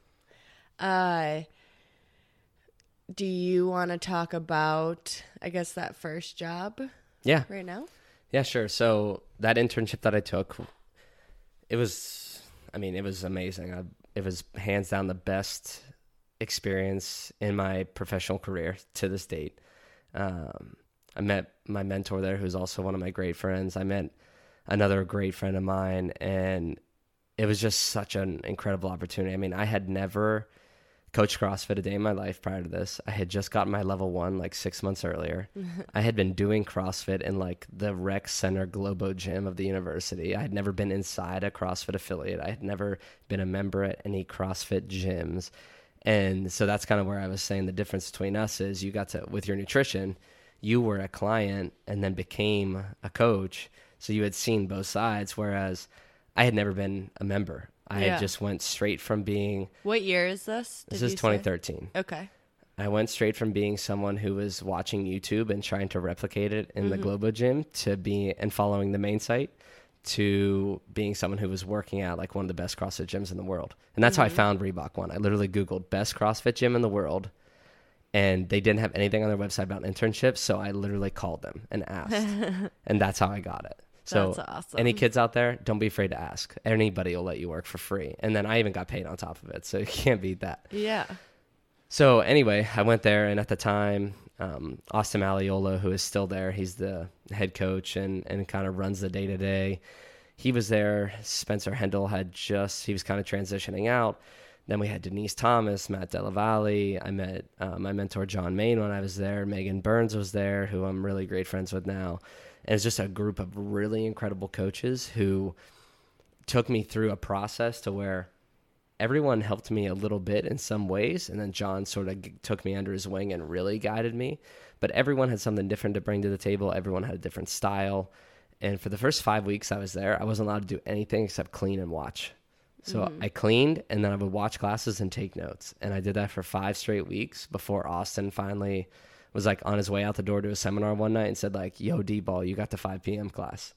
Uh do you want to talk about I guess that first job Yeah, right now? yeah, sure. So that internship that I took, it was, I mean, it was amazing. I, it was hands down the best experience in my professional career to this date. Um, I met my mentor there, who's also one of my great friends. I met another great friend of mine, and it was just such an incredible opportunity. I mean, I had never coached CrossFit a day in my life prior to this. I had just gotten my level one like six months earlier. I had been doing CrossFit in like the rec center Globo gym of the university. I had never been inside a CrossFit affiliate. I had never been a member at any CrossFit gyms. And so that's kind of where I was saying the difference between us is you got to, with your nutrition, you were a client and then became a coach. So you had seen both sides, whereas I had never been a member. I Yeah. had just went straight from being What year is this? this is you say? 2013. Okay. I went straight from being someone who was watching YouTube and trying to replicate it in the mm-hmm. Globo gym to be and following the main site to being someone who was working at like one of the best CrossFit gyms in the world. And that's how I mm-hmm. found Reebok one. I literally Googled best CrossFit gym in the world and they didn't have anything on their website about internships. So I literally called them and asked. and that's how I got it. So That's awesome. any kids out there, don't be afraid to ask. Anybody will let you work for free. And then I even got paid on top of it. So you can't beat that. Yeah. So anyway, I went there, and at the time, um, Austin Malleolo, who is still there, he's the head coach and and kind of runs the day to day. He was there. Spencer Hendel had just he was kind of transitioning out. then we had Denise Thomas, Matt Della Valle. I met uh, my mentor John Main when I was there. Megan Burns was there, who I'm really great friends with now. And it's just a group of really incredible coaches who took me through a process to where everyone helped me a little bit in some ways, and then John sort of g- took me under his wing and really guided me. But everyone had something different to bring to the table. Everyone had a different style. And for the first five weeks I was there, I wasn't allowed to do anything except clean and watch. So Mm-hmm. I cleaned and then I would watch classes and take notes. And I did that for five straight weeks before Austin finally was like on his way out the door to a seminar one night and said like, "Yo, D ball, you got the 5 p.m. class."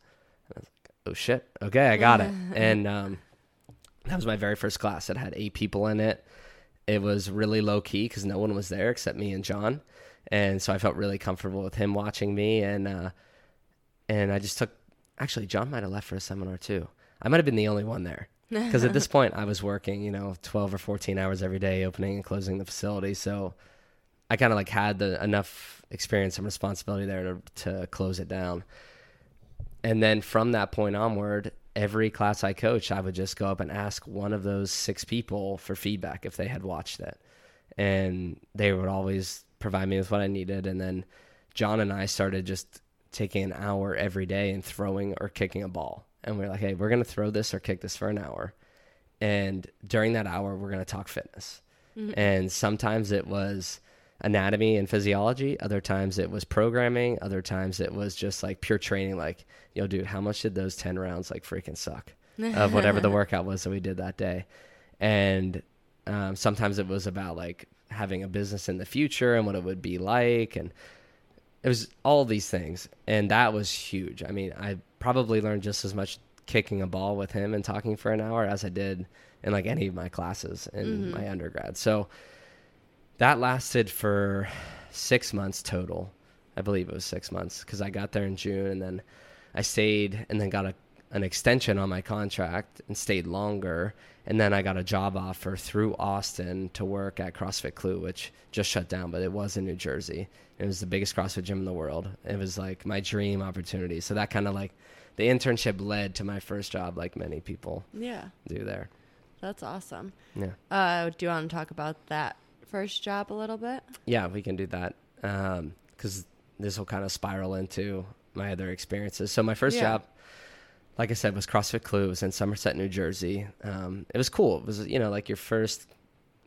And I was like, "Oh shit, okay, I got it." and um, that was my very first class. It had eight people in it. It was really low key because no one was there except me and John, and so I felt really comfortable with him watching me. And uh, and I just took. Actually, John might have left for a seminar too. I might have been the only one there because at this point I was working, you know, twelve or fourteen hours every day, opening and closing the facility. So I kind of like had the enough experience and responsibility there to to close it down. And then from that point onward, every class I coached, I would just go up and ask one of those six people for feedback if they had watched it. And they would always provide me with what I needed. And then John and I started just taking an hour every day and throwing or kicking a ball. And we are like, hey, we're going to throw this or kick this for an hour. And during that hour, we're going to talk fitness. Mm-hmm. And sometimes it was anatomy and physiology. Other times it was programming. Other times it was just like pure training. Like, yo, dude, how much did those 10 rounds like freaking suck of whatever the workout was that we did that day? And um, sometimes it was about like having a business in the future and what it would be like. And it was all these things. And that was huge. I mean, I probably learned just as much kicking a ball with him and talking for an hour as I did in like any of my classes in my undergrad. So that lasted for six months total. I believe it was six months because I got there in June and then I stayed and then got a, an extension on my contract and stayed longer. And then I got a job offer through Austin to work at CrossFit Clue, which just shut down, but it was in New Jersey. It was the biggest CrossFit gym in the world. It was like my dream opportunity. So that kind of like the internship led to my first job, like many people Yeah, do there. that's awesome. Yeah. Uh, do you want to talk about that first job a little bit? Yeah, we can do that because this will kind of spiral into my other experiences. So my first Yeah. job, like I said, was CrossFit Clue. It was in Somerset, New Jersey. Um, it was cool. It was you know like your first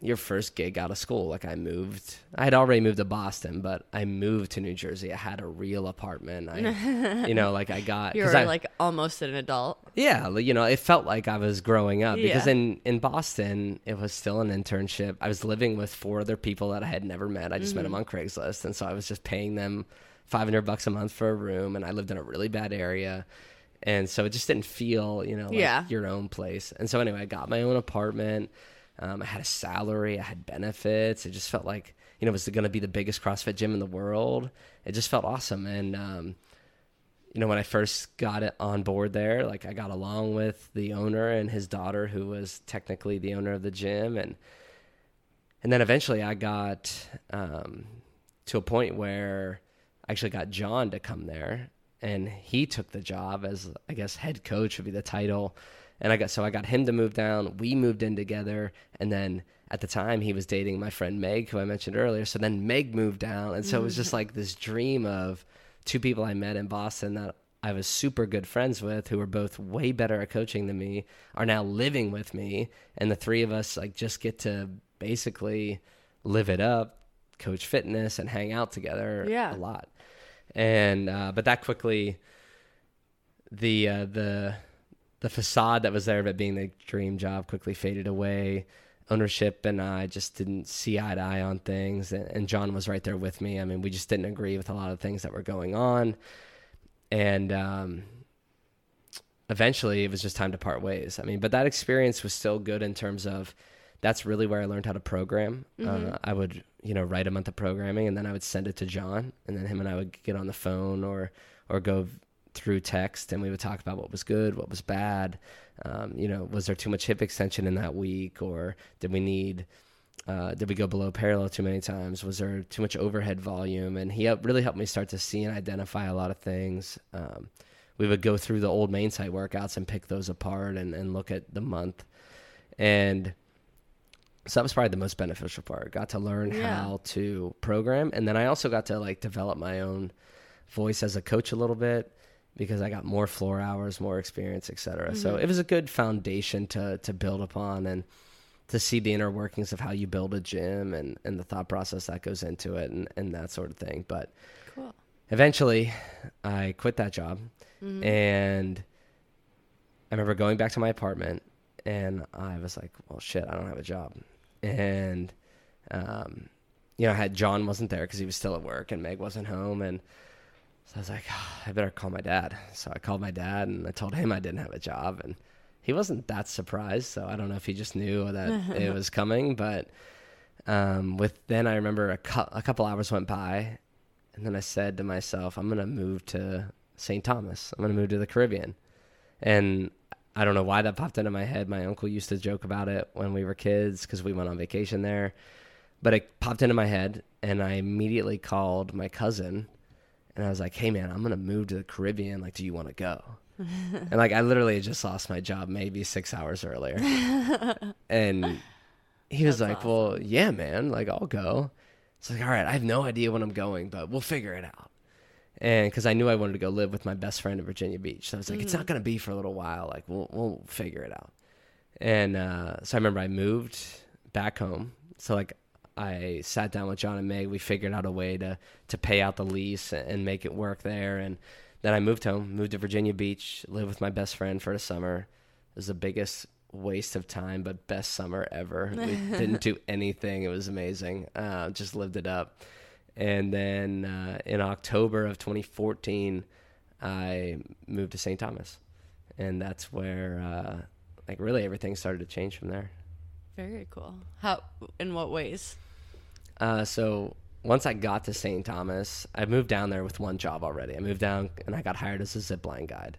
your first gig out of school. Like I moved, I had already moved to Boston, but I moved to New Jersey. I had a real apartment. I, you know, like I got You were I- like almost an adult. yeah, you know, it felt like I was growing up because Yeah. in in Boston, it was still an internship. I was living with four other people that I had never met. I just met them mm-hmm. on Craigslist, and so I was just paying them five hundred bucks a month for a room, and I lived in a really bad area, and so it just didn't feel, you know, like Yeah. your own place. And so anyway, I got my own apartment. Um, I had a salary. I had benefits. It just felt like you know it was going to be the biggest CrossFit gym in the world. It just felt awesome, and um, you know, when I first got it on board there, like I got along with the owner and his daughter, who was technically the owner of the gym, and and then eventually I got um, to a point where I actually got John to come there, and he took the job as I guess head coach would be the title, and I got so I got him to move down. We moved in together, and then at the time he was dating my friend Meg, who I mentioned earlier. So then Meg moved down, and so it was just like this dream of two people I met in Boston that I was super good friends with, who were both way better at coaching than me, are now living with me, and the three of us like just get to basically live it up, coach fitness, and hang out together Yeah. a lot. And uh, but that quickly, the uh, the the facade that was there of it being the dream job quickly faded away. Ownership and I just didn't see eye to eye on things, and, and John was right there with me. I mean, we just didn't agree with a lot of things that were going on, and um, eventually it was just time to part ways. I mean, but that experience was still good in terms of that's really where I learned how to program. Uh, I would, you know, write a month of programming and then I would send it to John and then him and I would get on the phone or, or go through text and we would talk about what was good, what was bad. Um, you know, was there too much hip extension in that week or did we need, uh, did we go below parallel too many times? Was there too much overhead volume? And he really helped me start to see and identify a lot of things. Um, we would go through the old main site workouts and pick those apart and, and look at the month. And So that was probably the most beneficial part. Got to learn Yeah. how to program, and then I also got to like develop my own voice as a coach a little bit because I got more floor hours, more experience, etc. Mm-hmm. So it was a good foundation to to build upon and to see the inner workings of how you build a gym and and the thought process that goes into it and and that sort of thing. But Cool. eventually I quit that job Mm-hmm. and I remember going back to my apartment and I was like, well, shit, I don't have a job. And, um, you know, I had John wasn't there because he was still at work and Meg wasn't home. And so I was like, "Ah, I better call my dad. So I called my dad and I told him I didn't have a job. And he wasn't that surprised. So I don't know if he just knew that it was coming. But um, with then I remember a, cou- a couple hours went by and then I said to myself, I'm going to move to St. Thomas. I'm going to move to the Caribbean. And I don't know why that popped into my head. My uncle used to joke about it when we were kids because we went on vacation there. But it popped into my head, and I immediately called my cousin, and I was like, "Hey, man, I'm gonna move to the Caribbean. Like, do you want to go?" and like, I literally had just lost my job maybe six hours earlier, and he was That's like, "Well, yeah, man. Like, I'll go." It's like, all right, I have no idea when I'm going, but we'll figure it out and because I knew I wanted to go live with my best friend in Virginia Beach, so I was like, it's not going to be for a little while. Like we'll we'll figure it out. And uh, so I remember I moved back home. So like I sat down with John and Meg. We figured out a way to to pay out the lease and make it work there. And then I moved home, moved to Virginia Beach, lived with my best friend for the summer. It was the biggest waste of time, but best summer ever. We didn't do anything. It was amazing. Uh, just lived it up. And then uh, in October of 2014, I moved to St. Thomas, and that's where uh, like really everything started to change from there. Very cool. How? In what ways? Uh, so once I got to St. Thomas, I moved down there with one job already. I moved down and I got hired as a zipline guide.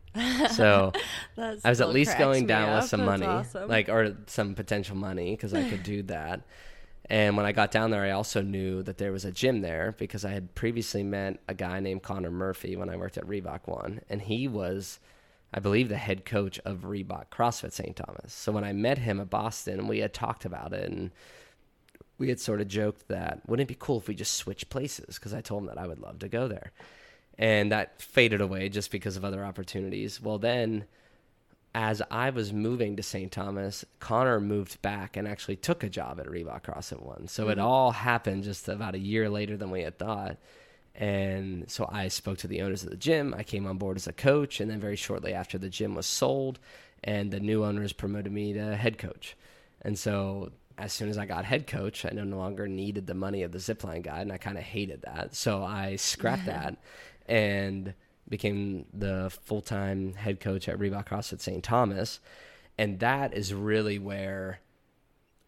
So I was at least going down up. with some That's money, awesome. like or some potential money because I could do that. And when I got down there, I also knew that there was a gym there because I had previously met a guy named Connor Murphy when I worked at Reebok One, and he was, I believe, the head coach of Reebok CrossFit St. Thomas. So when I met him at Boston, we had talked about it, and we had sort of joked that wouldn't it be cool if we just switched places? Because I told him that I would love to go there, and that faded away just because of other opportunities. Well, then as I was moving to St. Thomas, Connor moved back and actually took a job at Reebok CrossFit One. So it mm-hmm. all happened just about a year later than we had thought. And so I spoke to the owners of the gym. I came on board as a coach, and then very shortly after the gym was sold, and the new owners promoted me to head coach. And so as soon as I got head coach, I no longer needed the money of the zipline guide, and I kind of hated that. So I scrapped that and became the full time head coach at Reebok CrossFit St. Thomas. And that is really where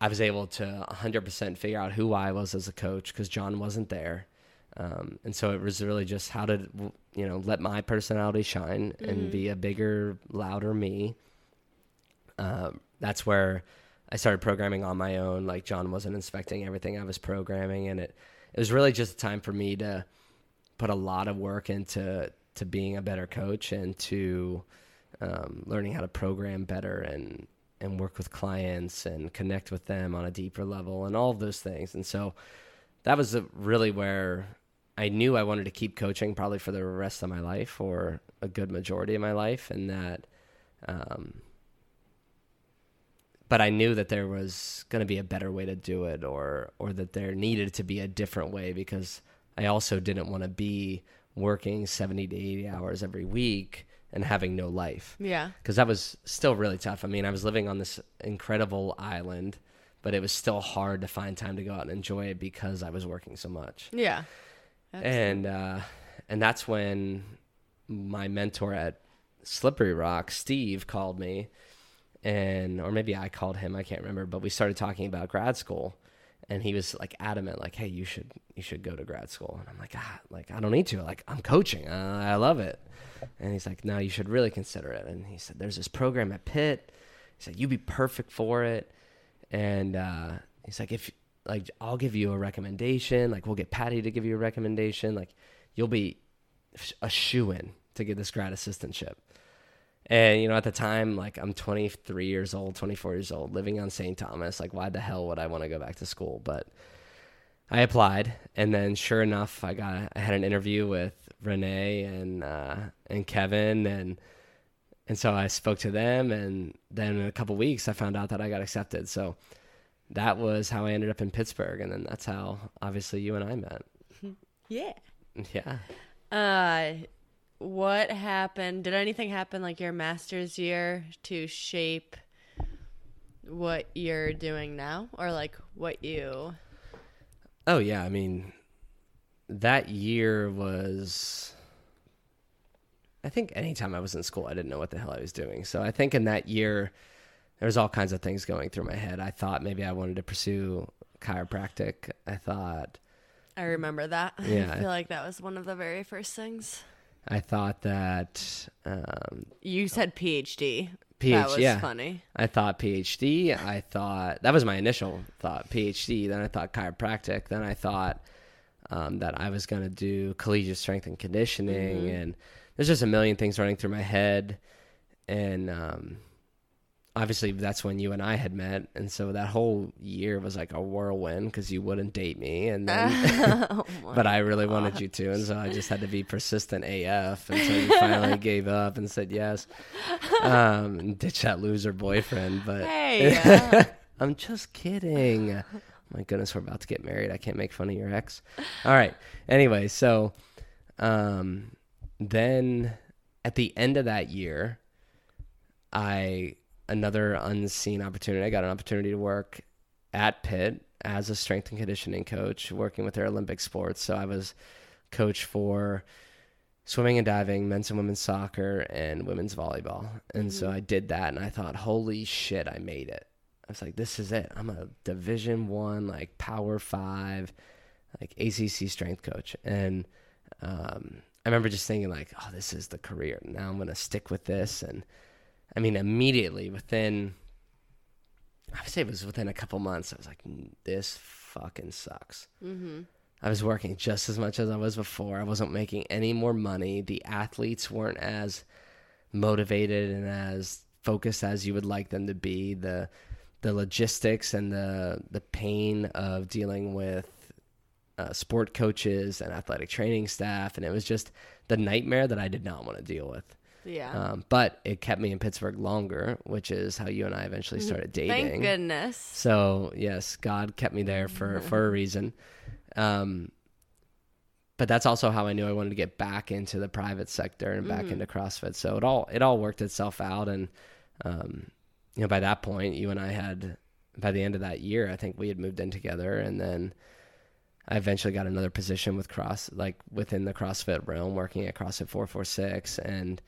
I was able to 100% figure out who I was as a coach because John wasn't there. Um, and so it was really just how to, you know, let my personality shine and be a bigger, louder me. Um, that's where I started programming on my own. Like John wasn't inspecting everything I was programming, and it it was really just a time for me to put a lot of work into to being a better coach and to um, learning how to program better and and work with clients and connect with them on a deeper level and all of those things. And so that was really where I knew I wanted to keep coaching probably for the rest of my life or a good majority of my life, and that. Um, but I knew that there was going to be a better way to do it, or or that there needed to be a different way because I also didn't want to be working seventy to eighty hours every week and having no life Yeah. because that was still really tough. I mean, I was living on this incredible island, but it was still hard to find time to go out and enjoy it because I was working so much. Yeah. That's- And uh, and that's when my mentor at Slippery Rock, Steve, called me, and or maybe I called him. I can't remember, but we started talking about grad school. And he was like adamant, like, "Hey, you should, you should go to grad school." And I'm like, "Ah, like I don't need to. Like I'm coaching. Uh, I love it." And he's like, "No, you should really consider it." And he said, "There's this program at Pitt." He said, "You'd be perfect for it." And uh, he's like, "If like I'll give you a recommendation, like we'll get Patty to give you a recommendation, like you'll be a shoe in to get this grad assistantship." And you know, at the time, like I'm 23 years old, 24 years old, living on St. Thomas. Like, why the hell would I want to go back to school? But I applied, and then sure enough, I got I had an interview with Renee and uh, and Kevin, and and so I spoke to them, and then in a couple weeks, I found out that I got accepted. So that was how I ended up in Pittsburgh, and then that's how obviously you and I met. Yeah. Yeah. Uh, what happened? Did anything happen like your master's year to shape what you're doing now, or like what you? Oh yeah, I mean, that year was. I think anytime I was in school, I didn't know what the hell I was doing. So I think in that year, there was all kinds of things going through my head. I thought maybe I wanted to pursue chiropractic. I thought I remember that. Yeah. I feel like that was one of the very first things. I thought that um, You said PhD. PhD. That was yeah, funny. I thought PhD. I thought that was my initial thought PhD. Then I thought chiropractic. Then I thought um, that I was going to do collegiate strength and conditioning. Mm-hmm. And there's just a million things running through my head. And um, obviously, that's when you and I had met. And so that whole year was like a whirlwind because you wouldn't date me. And then. oh but I really wanted you to, and so I just had to be persistent AF until you finally gave up and said yes, um, and ditch that loser boyfriend. But Hey, uh, I'm just kidding. My goodness, we're about to get married. I can't make fun of your ex. All right. Anyway, so um, then at the end of that year, I another unseen opportunity. I got an opportunity to work at Pitt as a strength and conditioning coach, working with their Olympic sports. So I was coach for swimming and diving, men's and women's soccer, and women's volleyball. And so I did that, and I thought, holy shit, I made it. I was like, this is it. I'm a Division One, like Power Five, like ACC strength coach, and um, I remember just thinking like, oh, this is the career. Now I'm gonna stick with this, and I mean, immediately within, I would say it was within a couple months, I was like, "Mm, this fucking sucks. mm-hmm. I was working just as much as I was before. I wasn't making any more money. The athletes weren't as motivated and as focused as you would like them to be. The the logistics and the the pain of dealing with uh, sport coaches and athletic training staff, and it was just the nightmare that I did not want to deal with. Yeah. Um, but it kept me in Pittsburgh longer, which is how you and I eventually started dating. Thank goodness. So yes, God kept me there for for a reason. Um, but that's also how I knew I wanted to get back into the private sector and back into CrossFit. So it all it all worked itself out, and um, you know by that point, you and I had by the end of that year, I think we had moved in together, and then I eventually got another position with Cross, like within the CrossFit realm, working at CrossFit Four Four Six, and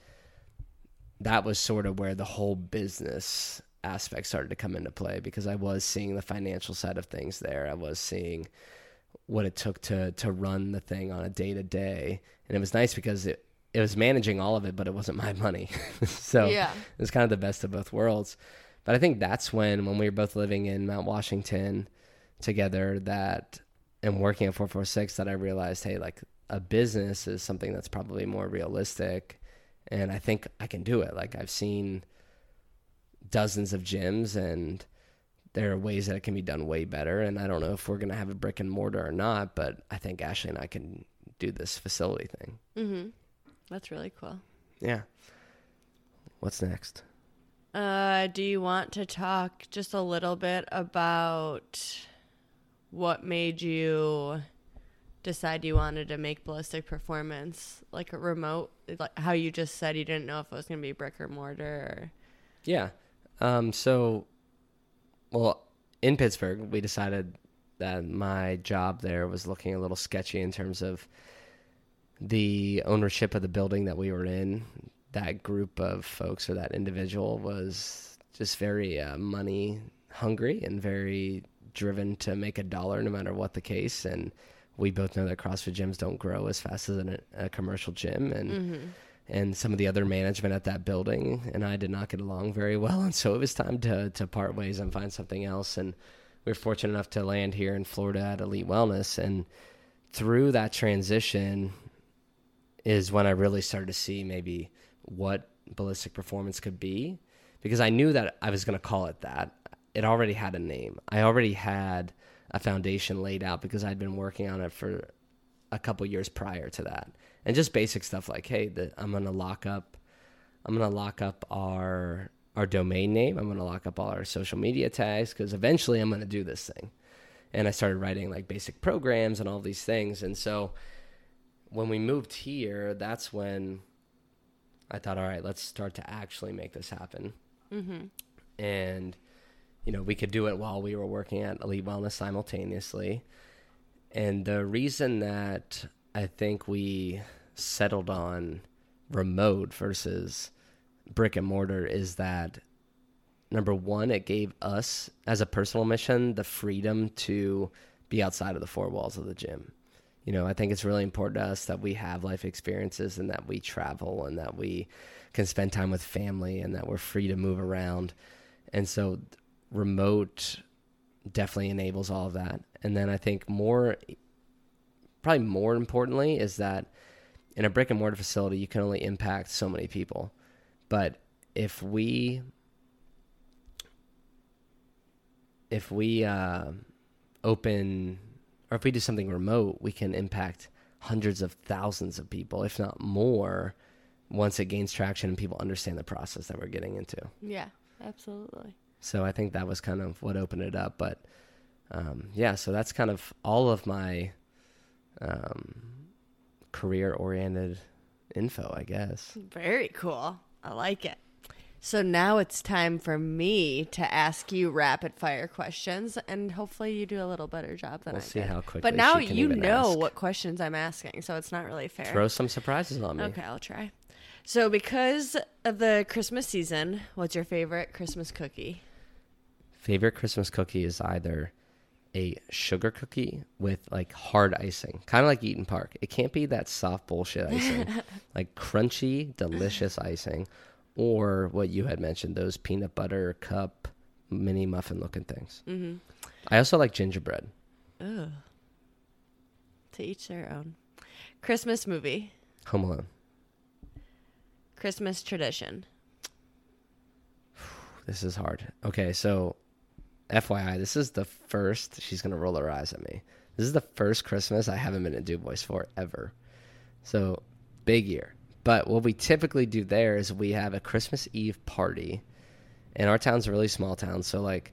that was sort of where the whole business aspect started to come into play because I was seeing the financial side of things there. I was seeing what it took to to run the thing on a day to day, and it was nice because it it was managing all of it, but it wasn't my money. so Yeah. it was kind of the best of both worlds. But I think that's when when we were both living in Mount Washington together that and working at 446 that I realized, hey, like a business is something that's probably more realistic and I think I can do it. Like I've seen dozens of gyms and there are ways that it can be done way better and I don't know if we're going to have a brick and mortar or not, but I think Ashley and I can do this facility thing. Mm-hmm. That's really cool. Yeah. What's next? Uh, do you want to talk just a little bit about what made you decide you wanted to make ballistic performance like a remote? Like how you just said you didn't know if it was going to be brick or mortar. Or... Yeah. Um, so, well, in Pittsburgh, we decided that my job there was looking a little sketchy in terms of the ownership of the building that we were in. That group of folks or that individual was just very uh, money hungry and very driven to make a dollar no matter what the case. And we both know that CrossFit gyms don't grow as fast as an, a commercial gym. And mm-hmm. and some of the other management at that building and I did not get along very well and so it was time to to part ways and find something else and we were fortunate enough to land here in Florida at Elite Wellness and through that transition is when I really started to see maybe what ballistic performance could be because I knew that I was going to call it that. It already had a name. I already had a foundation laid out because I'd been working on it for a couple years prior to that. And just basic stuff like, hey, the, I'm to lock up I'm to lock up our our domain name. I'm to lock up all our social media tags cuz eventually I'm to do this thing. And I started writing like basic programs and all these things. And so when we moved here, that's when I thought, all right, let's start to actually make this happen. Mm-hmm. And, you know, we could do it while we were working at Elite Wellness simultaneously. And the reason that I think we settled on remote versus brick and mortar is that number one, it gave us as a personal mission the freedom to be outside of the four walls of the gym you know, I think it's really important to us that we have life experiences and that we travel and that we can spend time with family and that we're free to move around. And so remote definitely enables all of that. And then I think more probably more importantly is that in a brick and mortar facility you can only impact so many people. But if we if we uh, open or if we do something remote, we can impact hundreds of thousands of people, if not more, once it gains traction and people understand the process that we're getting into. Yeah, absolutely. So I think that was kind of what opened it up. But um, yeah, so that's kind of all of my um, career oriented info, I guess. Very cool. I like it. So now it's time for me to ask you rapid fire questions, and hopefully you do a little better job than We'll I see did. how quickly But now you know ask. what questions I'm asking, so it's not really fair. Throw some surprises on me. Okay, I'll try. So because of the Christmas season, what's your favorite Christmas cookie? Favorite Christmas cookie is either a sugar cookie with like hard icing, kind of like Eat'n Park. It can't be that soft bullshit icing, like crunchy, delicious icing, or what you had mentioned, those peanut butter cup mini muffin looking things. Mm-hmm. I also like gingerbread. Ugh. To each their own. Christmas movie. Home Alone. Christmas tradition. This is hard. Okay, so FYI, this is the first. She's gonna roll her eyes at me. This is the first Christmas I haven't been in DuBois for ever. So big year. But what we typically do there is we have a Christmas Eve party, and our town's a really small town, so like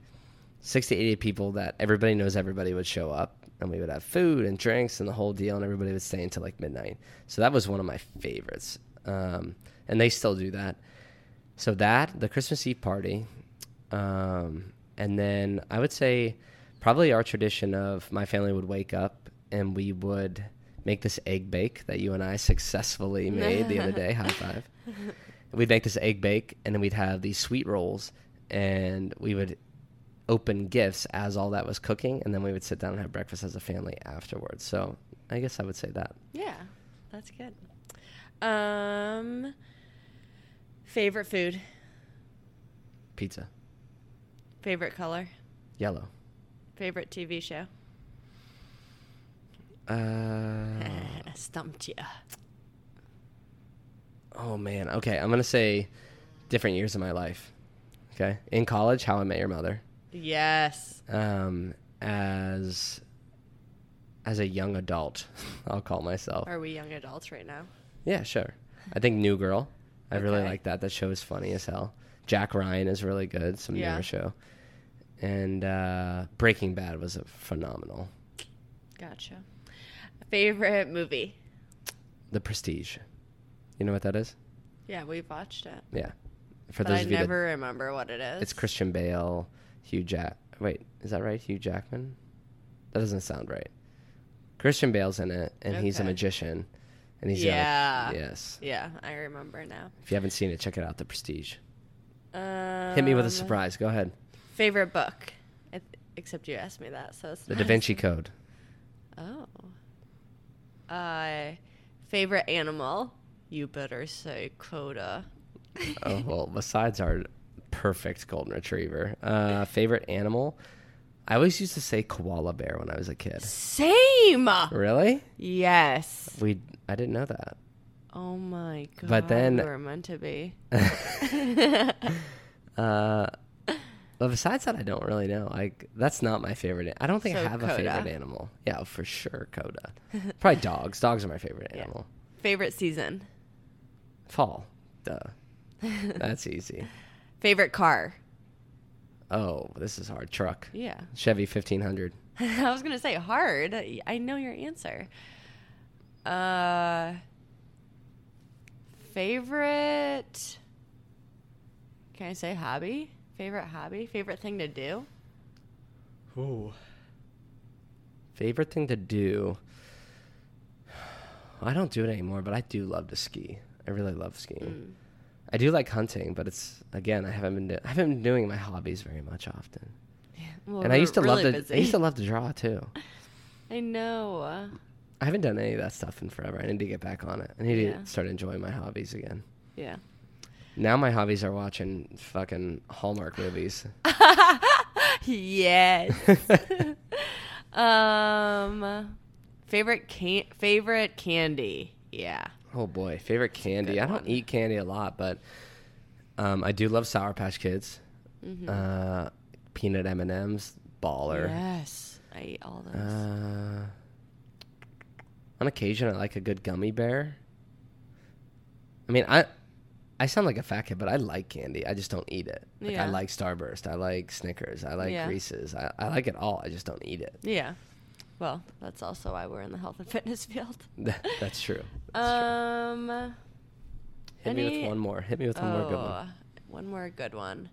six to eighty people that everybody knows everybody would show up, and we would have food and drinks and the whole deal, and everybody would stay until like midnight. So that was one of my favorites, um, and they still do that. So that the Christmas Eve party, um, and then I would say probably our tradition of my family would wake up and we would make this egg bake that you and I successfully made the other day. High five. We'd make this egg bake and then we'd have these sweet rolls and we would open gifts as all that was cooking and then we would sit down and have breakfast as a family afterwards. So I guess I would say that. Yeah, that's good. Um, favorite food. Pizza. Favorite color. Yellow. Favorite TV show. Uh, Stumped you. oh man. Okay, I'm gonna say different years of my life. Okay, in college, How I Met Your Mother. Yes. Um, as as a young adult, I'll call myself. Are we young adults right now? Yeah, sure. I think New Girl. I really like that. That show is funny as hell. Jack Ryan is really good. Some Yeah. newer show. And uh, Breaking Bad was a phenomenal. Gotcha. Favorite movie. The Prestige. You know what that is? Yeah, we've watched it. Yeah. For but those I of you never remember what it is. it's Christian Bale, Hugh Jack. Wait, is that right? Hugh Jackman? That doesn't sound right. Christian Bale's in it, and he's a magician, and he's Yeah. a, yes. Yeah, I remember now. If you haven't seen it, check it out. The Prestige. Um, Hit me with a surprise. Go ahead. Favorite book. Except you asked me that, so it's The not Da Vinci Code. Oh. Uh, favorite animal. You better say Coda. oh well, besides our perfect golden retriever, uh, favorite animal. I always used to say koala bear when I was a kid. Same. Really? Yes. We I didn't know that. Oh my god! But then- we were meant to be. Uh, but besides that, I don't really know. Like that's not my favorite. I don't think I So have a favorite animal. Yeah, for sure, Coda. Probably dogs. Dogs are my favorite Yeah. animal. Favorite season. Fall. Duh. That's easy. Favorite car. Oh, this is hard. Truck. Yeah. Chevy fifteen hundred. I was gonna say hard. I know your answer. Uh, favorite. Can I say hobby? Favorite hobby? Favorite thing to do? Ooh. Favorite thing to do. I don't do it anymore, but I do love to ski. I really love skiing. Mm. I do like hunting, but it's again I haven't been do- I haven't been doing my hobbies very much often. Well, and I used to really love to busy. I used to love to draw too. I know. I haven't done any of that stuff in forever. I need to get back on it. I need Yeah. to start enjoying my hobbies again. Yeah. Now my hobbies are watching fucking Hallmark movies. yes. um, favorite can favorite candy. Yeah. Oh boy, favorite candy. I don't one. eat candy a lot, but um, I do love Sour Patch Kids, Mm-hmm. uh, peanut M and M's, baller. Yes, I eat all those. Uh, on occasion, I like a good gummy bear. I mean, I I sound like a fat kid, but I like candy. I just don't eat it. Like, Yeah. I like Starburst. I like Snickers. I like Yeah. Reese's. I, I like it all. I just don't eat it. yeah. Well, that's also why we're in the health and fitness field. That's true. That's true. Um, Hit me with one more. Hit me with one more good one. oh, one more good one.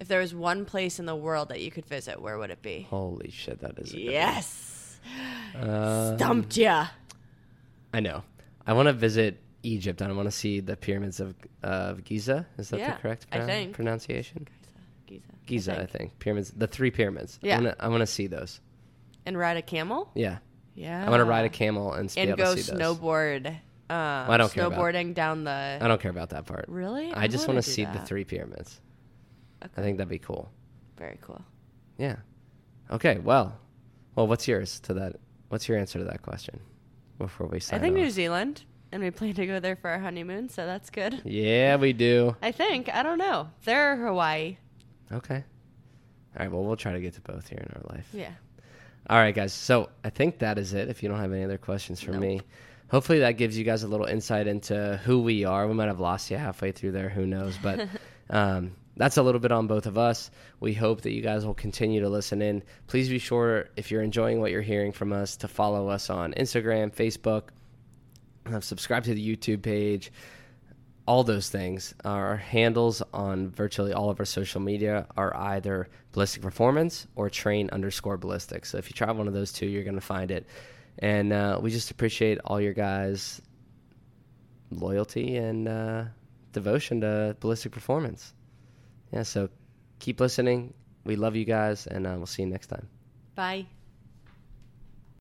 If there was one place in the world that you could visit, where would it be? Holy shit, that is a good one. Yes, Um, stumped ya. I know. I want to visit Egypt. I want to see the pyramids of of Giza. Is that Yeah, the correct I think. pronunciation? Giza. Giza, Giza. I think. think. Pyramids. The three pyramids. Yeah. I I want to see those. And ride a camel. Yeah. Yeah. I want to ride a camel and, and go to see those. snowboard. Um, I don't care about- snowboarding down the. I don't care about that part. Really? I just wanna want to see the three pyramids. Okay. I think that'd be cool. Very cool. Yeah. Okay. Well, well, what's yours to that? What's your answer to that question? Before we sign I think off? New Zealand, and we plan to go there for our honeymoon, so that's good. Yeah, we do. I think. I don't know. They're Hawaii. Okay. All right. Well, we'll try to get to both here in our life. Yeah. All right, guys. So I think that is it. If you don't have any other questions for Nope. me, hopefully that gives you guys a little insight into who we are. We might have lost you halfway through there. Who knows? But um, that's a little bit on both of us. We hope that you guys will continue to listen in. Please be sure, if you're enjoying what you're hearing from us, to follow us on Instagram, Facebook, subscribe to the YouTube page all those things. Our handles on virtually all of our social media are either ballistic performance or train underscore ballistic. So if you try one of those two, you're going to find it. And uh, we just appreciate all your guys' loyalty and uh, devotion to ballistic performance. Yeah, so keep listening. We love you guys, and uh, we'll see you next time. Bye.